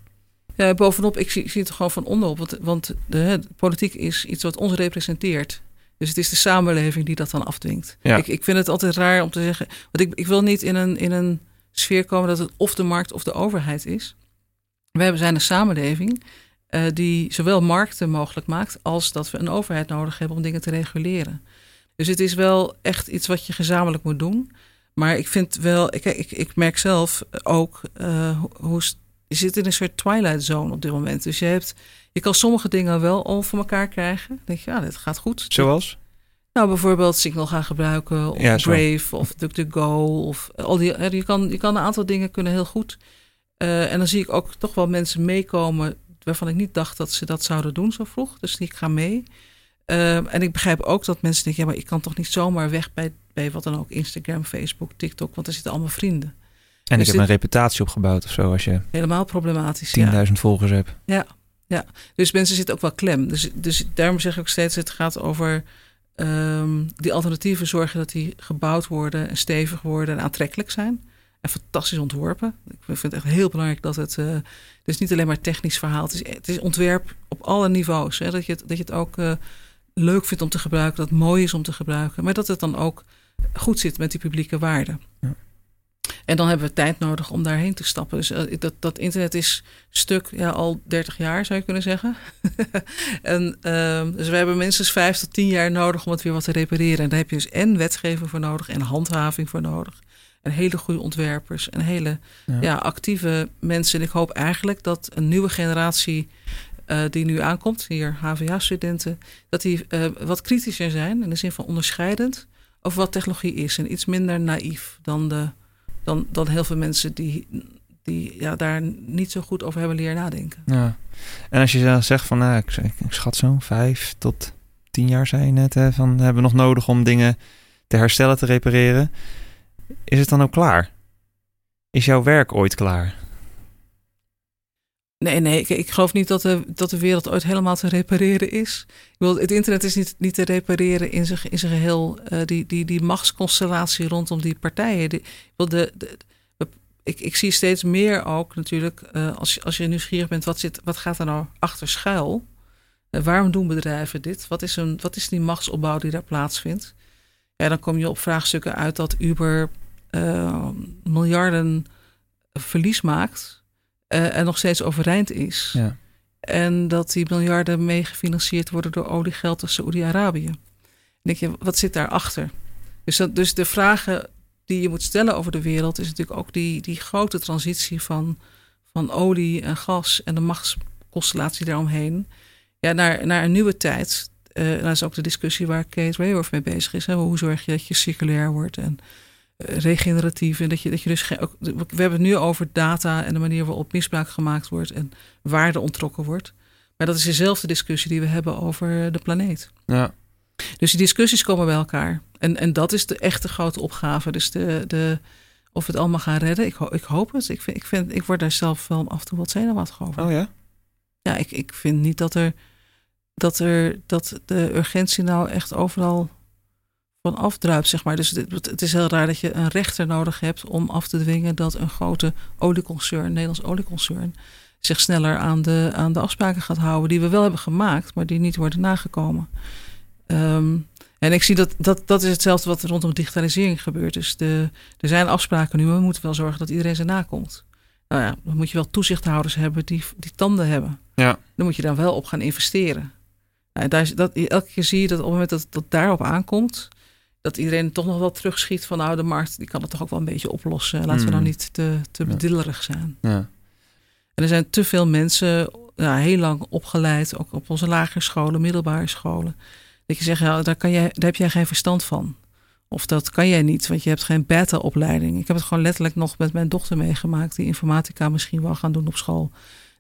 Ja, bovenop, ik zie, ik zie het gewoon van onderop. Want, want de, de, politiek is iets wat ons representeert. Dus het is de samenleving die dat dan afdwingt. Ja. Ik, ik vind het altijd raar om te zeggen. Want ik, ik wil niet in een, in een sfeer komen dat het of de markt of de overheid is. We zijn een samenleving uh, die zowel markten mogelijk maakt als dat we een overheid nodig hebben om dingen te reguleren. Dus het is wel echt iets wat je gezamenlijk moet doen. Maar ik vind wel, ik, ik, ik merk zelf ook uh, hoe je zit in een soort twilight zone op dit moment. Dus je hebt, je kan sommige dingen wel over elkaar krijgen. Dan denk je, ja, dit gaat goed. Zoals? Nou, bijvoorbeeld Signal gaan gebruiken, of Ja. Brave, of DuckDuckGo, of al die. eh, Je kan, je kan een aantal dingen kunnen heel goed. Uh, en dan zie ik ook toch wel mensen meekomen waarvan ik niet dacht dat ze dat zouden doen zo vroeg. Dus ik ga mee. Uh, en ik begrijp ook dat mensen denken, ja, maar ik kan toch niet zomaar weg bij, bij wat dan ook, Instagram, Facebook, TikTok, want er zitten allemaal vrienden. En Dus ik heb een reputatie opgebouwd of zo als je 10.000 Helemaal problematisch. ja. volgers hebt. Ja, ja. Dus mensen zitten ook wel klem. Dus, dus daarom zeg ik ook steeds, het gaat over um, die alternatieven zorgen dat die gebouwd worden en stevig worden en aantrekkelijk zijn. En fantastisch ontworpen. Ik vind het echt heel belangrijk dat het. Uh, het is niet alleen maar technisch verhaal. Het is, het is ontwerp op alle niveaus. Hè? Dat, je het, dat je het ook uh, leuk vindt om te gebruiken, dat het mooi is om te gebruiken. Maar dat het dan ook goed zit met die publieke waarde. Ja. En dan hebben we tijd nodig om daarheen te stappen. Dus uh, dat, dat internet is stuk ja, al 30 jaar, zou je kunnen zeggen. *laughs* en, uh, dus we hebben minstens 5 tot 10 jaar nodig om het weer wat te repareren. En daar heb je dus en wetgeving voor nodig en handhaving voor nodig. En hele goede ontwerpers en hele ja. ja actieve mensen. En ik hoop eigenlijk dat een nieuwe generatie uh, die nu aankomt, hier HVA-studenten, dat die uh, wat kritischer zijn in de zin van onderscheidend over wat technologie is. En iets minder naïef dan, de, dan, dan heel veel mensen die, die ja, daar niet zo goed over hebben leren nadenken. Ja. En als je zegt van, nou, ik, ik schat zo vijf tot tien jaar, zei je net, hè, van hebben we nog nodig om dingen te herstellen, te repareren. Is het dan ook klaar? Is jouw werk ooit klaar? Nee, nee, ik, ik, geloof niet dat de, dat de wereld ooit helemaal te repareren is. Ik het internet is niet, niet te repareren in zijn, in geheel. Uh, die, die, die machtsconstellatie rondom die partijen. Die, de, de, ik, ik zie steeds meer ook natuurlijk, uh, als, als je nieuwsgierig bent, wat, zit, wat gaat er nou achter schuil? Uh, waarom doen bedrijven dit? Wat is, een, wat is die machtsopbouw die daar plaatsvindt? Ja, dan kom je op vraagstukken uit dat Uber miljarden verlies maakt uh, en nog steeds overeind is. Ja. En dat die miljarden meegefinancierd worden door oliegeld uit Saoedi-Arabië. Denk je, wat zit daarachter? Dus, dat, dus de vragen die je moet stellen over de wereld is natuurlijk ook die, die grote transitie van, van olie en gas en de machtsconstellatie daaromheen. Ja, naar, naar een nieuwe tijd. Uh, dat is ook de discussie waar Kate Raworth mee bezig is. Hè? Hoe zorg je dat je circulair wordt en regeneratief. En dat je, dat je dus. Ook, we hebben het nu over data en de manier waarop misbruik gemaakt wordt en waarde ontrokken wordt. Maar dat is dezelfde discussie die we hebben over de planeet. Ja. Dus die discussies komen bij elkaar. En, en dat is de echte grote opgave. Dus de, de, of we het allemaal gaan redden, ik, ik hoop het. Ik, vind, ik, vind, ik word daar zelf wel af en toe wat zenuwachtig over. Oh ja? Ja, ik, ik vind niet dat er, dat er dat de urgentie nou echt overal van afdruipt, zeg maar. Dus het, is heel raar dat je een rechter nodig hebt om af te dwingen dat een grote olieconcern, een Nederlands olieconcern, zich sneller aan de, aan de afspraken gaat houden die we wel hebben gemaakt, maar die niet worden nagekomen. Um, en ik zie dat, dat dat is hetzelfde wat rondom digitalisering gebeurt. Dus de, er zijn afspraken nu, maar we moeten wel zorgen dat iedereen ze nakomt. Nou ja, dan moet je wel toezichthouders hebben die, die tanden hebben. Ja. Dan moet je dan wel op gaan investeren. Nou, daar, dat, elke keer zie je dat op het moment dat dat daarop aankomt, dat iedereen toch nog wel terugschiet van nou, de markt die kan het toch ook wel een beetje oplossen. Laten we nou niet te, te bedillerig zijn. Ja. En er zijn te veel mensen ja, heel lang opgeleid, ook op onze lagere scholen, middelbare scholen. Dat je zegt, ja, daar, kan jij, daar heb jij geen verstand van. Of dat kan jij niet, want je hebt geen beta-opleiding. Ik heb het gewoon letterlijk nog met mijn dochter meegemaakt, die informatica misschien wel gaan doen op school.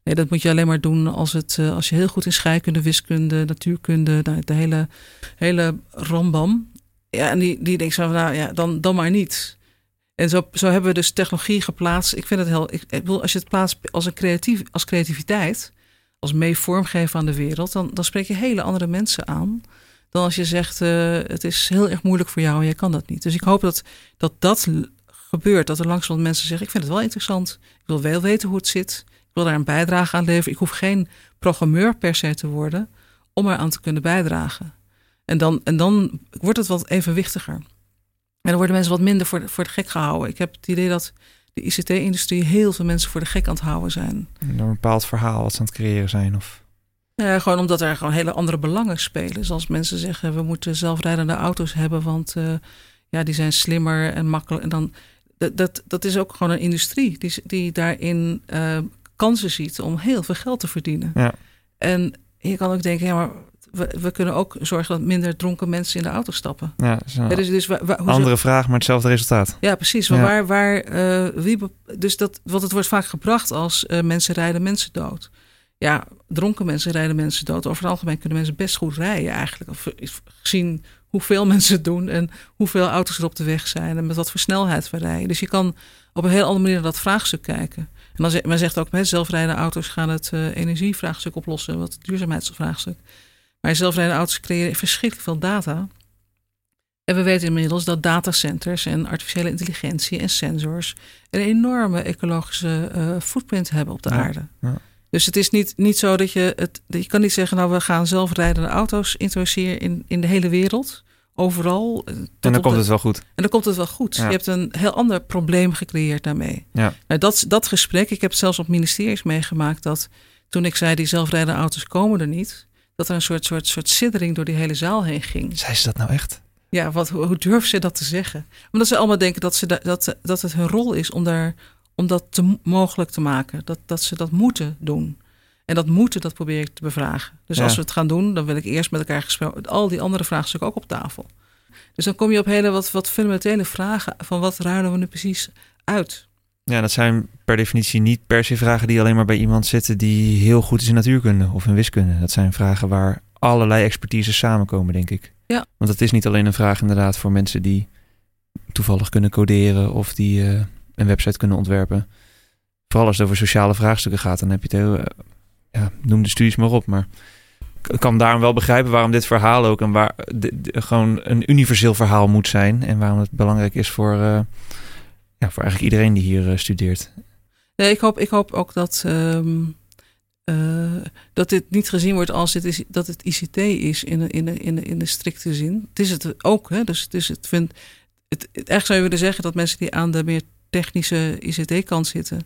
Nee, dat moet je alleen maar doen als, het, eh, als je heel goed in scheikunde, wiskunde, natuurkunde, nou, de hele, hele rambam. Ja, en die, die denkt zo van, nou ja, dan, dan maar niet. En zo, zo hebben we dus technologie geplaatst. Ik vind het heel, ik, ik als je het plaatst als een creatief, als creativiteit, als mee vormgeven aan de wereld, dan, dan spreek je hele andere mensen aan. Dan als je zegt, uh, het is heel erg moeilijk voor jou en jij kan dat niet. Dus ik hoop dat dat, dat gebeurt. Dat er langzaam mensen zeggen, ik vind het wel interessant. Ik wil wel weten hoe het zit. Ik wil daar een bijdrage aan leveren. Ik hoef geen programmeur per se te worden om eraan te kunnen bijdragen. En dan, en dan wordt het wat evenwichtiger. En dan worden mensen wat minder voor, voor de gek gehouden. Ik heb het idee dat de ICT-industrie heel veel mensen voor de gek aan het houden zijn. Door een bepaald verhaal wat ze aan het creëren zijn? Of? Ja, gewoon omdat er gewoon hele andere belangen spelen. Zoals mensen zeggen, we moeten zelfrijdende auto's hebben, want uh, ja, die zijn slimmer en makkelijk. En dan, dat, dat, dat is ook gewoon een industrie die, die daarin uh, kansen ziet om heel veel geld te verdienen. Ja. En je kan ook denken, ja, maar we, we, kunnen ook zorgen dat minder dronken mensen in de auto stappen. Ja, dus, dus andere vraag, maar hetzelfde resultaat. Ja, precies. Maar waar, waar uh, wie, dus dat, wat het wordt vaak gebracht als uh, mensen rijden mensen dood. Ja, dronken mensen rijden mensen dood. Over het algemeen kunnen mensen best goed rijden eigenlijk. Of, gezien hoeveel *laughs* mensen het doen en hoeveel auto's er op de weg zijn en met wat voor snelheid we rijden. Dus je kan op een heel andere manier naar dat vraagstuk kijken. En dan, men zegt ook, met zelfrijdende auto's gaan het uh, energievraagstuk oplossen, wat het duurzaamheidsvraagstuk. Maar zelfrijdende auto's creëren verschrikkelijk veel data. En we weten inmiddels dat datacenters en artificiële intelligentie en sensors een enorme ecologische uh, footprint hebben op de aarde. Ja. Dus het is niet, niet zo dat je het. Je kan niet zeggen, nou, we gaan zelfrijdende auto's introduceren in, in de hele wereld. Overal. Eh, en dan komt het wel goed. En dan komt het wel goed. Je hebt een heel ander probleem gecreëerd daarmee. Ja. Nou, dat, dat gesprek, ik heb het zelfs op ministeries meegemaakt dat toen ik zei die zelfrijdende auto's komen er niet, dat er een soort, soort, soort siddering door die hele zaal heen ging. Zei ze dat nou echt? Ja, wat, hoe, hoe ze dat te zeggen? Omdat ze allemaal denken dat, ze dat, dat het hun rol is om, daar, om dat te, mogelijk te maken. Dat, dat ze dat moeten doen. En dat moeten, dat probeer ik te bevragen. Dus als we het gaan doen, dan wil ik eerst met elkaar gesproken. Al die andere vraagstukken ook op tafel. Dus dan kom je op hele wat, wat fundamentele vragen van wat ruilen we nu precies uit. Ja, dat zijn per definitie niet per se vragen die alleen maar bij iemand zitten die heel goed is in natuurkunde of in wiskunde. Dat zijn vragen waar allerlei expertise samenkomen, denk ik. Ja. Want het is niet alleen een vraag inderdaad voor mensen die toevallig kunnen coderen of die uh, een website kunnen ontwerpen. Vooral als het over sociale vraagstukken gaat, dan heb je het heel, uh, ja, noem de studies maar op. Maar ik kan daarom wel begrijpen waarom dit verhaal ook en waar de, gewoon een universeel verhaal moet zijn en waarom het belangrijk is voor, uh, ja, voor eigenlijk iedereen die hier studeert. Nee, ik hoop, ik hoop ook dat. Um uh, dat dit niet gezien wordt als het is, dat het ICT is in de, in de, in de, in de strikte zin. Het is het ook. Hè? Dus het is het, vind, het, echt zou je willen zeggen dat mensen die aan de meer technische ICT-kant zitten,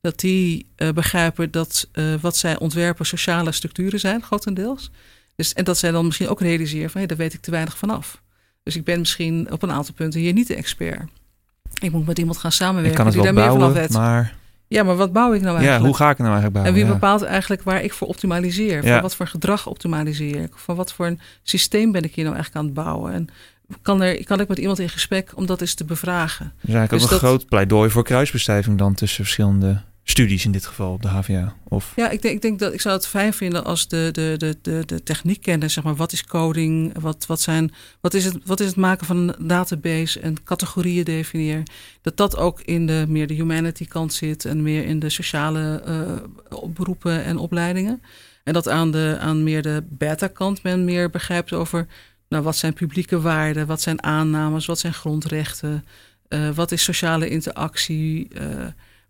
dat die uh, begrijpen dat wat zij ontwerpen sociale structuren zijn, grotendeels. Dus, en dat zij dan misschien ook realiseren van hé, daar weet ik te weinig vanaf. Dus ik ben misschien op een aantal punten hier niet de expert. Ik moet met iemand gaan samenwerken ik kan het die wel daar bouwen, meer vanaf weet. Maar ja, maar wat bouw ik nou eigenlijk? Ja, hoe ga ik nou eigenlijk bouwen? En wie bepaalt eigenlijk waar ik voor optimaliseer? Van Ja. wat voor gedrag optimaliseer ik? Van wat voor een systeem ben ik hier nou eigenlijk aan het bouwen? En kan, er, kan ik met iemand in gesprek om dat eens te bevragen? Is eigenlijk Dus ook een dat- groot pleidooi voor kruisbestuiving dan tussen verschillende studies in dit geval op de HVA. Of Ja, ik denk, ik denk dat ik zou het fijn vinden als de, de, de, de, de techniek kennen. Zeg maar, wat is coding? Wat, wat, zijn, wat, is het, wat is het maken van een database en categorieën definiëren? Dat dat ook in de meer de humanity kant zit en meer in de sociale eh, beroepen en opleidingen. En dat aan, de, aan meer de beta-kant men meer begrijpt over nou, wat zijn publieke waarden, wat zijn aannames, wat zijn grondrechten, eh, wat is sociale interactie. eh,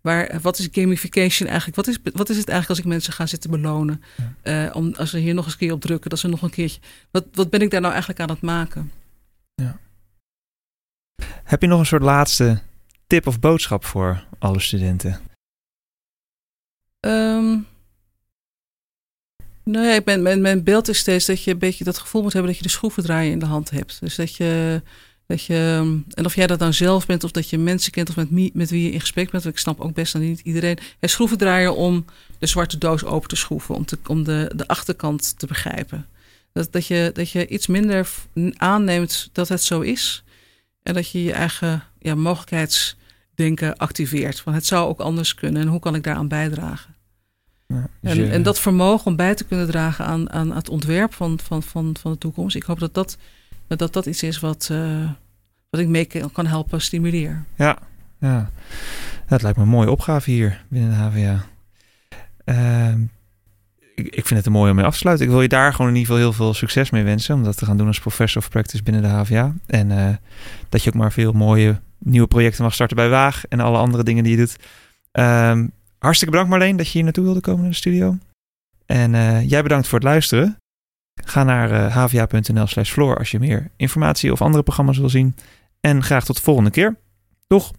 Waar, wat is gamification eigenlijk? Wat is, wat is het eigenlijk als ik mensen ga zitten belonen? Eh, om, als ze hier nog eens een keer op drukken, dat ze nog een keertje. Wat, wat ben ik daar nou eigenlijk aan het maken? heb je nog een soort laatste tip of boodschap voor alle studenten? Ehm nou ja, ik ben, mijn, mijn beeld is steeds dat je een beetje dat gevoel moet hebben dat je de schroevendraaier in de hand hebt. Dus dat je, dat je, en of jij dat nou zelf bent of dat je mensen kent of met, wie- met wie je in gesprek bent. Want ik snap ook best dat niet iedereen. Een schroevendraaier om de zwarte doos open te schroeven, om, te, om de, de achterkant te begrijpen. Dat, dat, je, dat je iets minder aanneemt dat het zo is. En dat je je eigen ja, mogelijkheidsdenken activeert. Van het zou ook anders kunnen en hoe kan ik daaraan bijdragen? Ja, dus En, je- en dat vermogen om bij te kunnen dragen aan, aan het ontwerp van, van, van, van de toekomst. Ik hoop dat dat, dat, dat iets is wat, eh, wat ik mee kan helpen stimuleren. Ja, ja. Dat lijkt me een mooie opgave hier binnen de HVA. Ehm, ik, vind het een mooie om mee af te sluiten. Ik wil je daar gewoon in ieder geval heel veel succes mee wensen. Om dat te gaan doen als professor of practice binnen de HVA. En eh, dat je ook maar veel mooie nieuwe projecten mag starten bij Waag. En alle andere dingen die je doet. Ehm, hartstikke bedankt Marleen dat je hier naartoe wilde komen in de studio. En eh, jij bedankt voor het luisteren. Ga naar eh, hva.nl slash floor als je meer informatie of andere programma's wil zien. En graag tot de volgende keer. Doeg!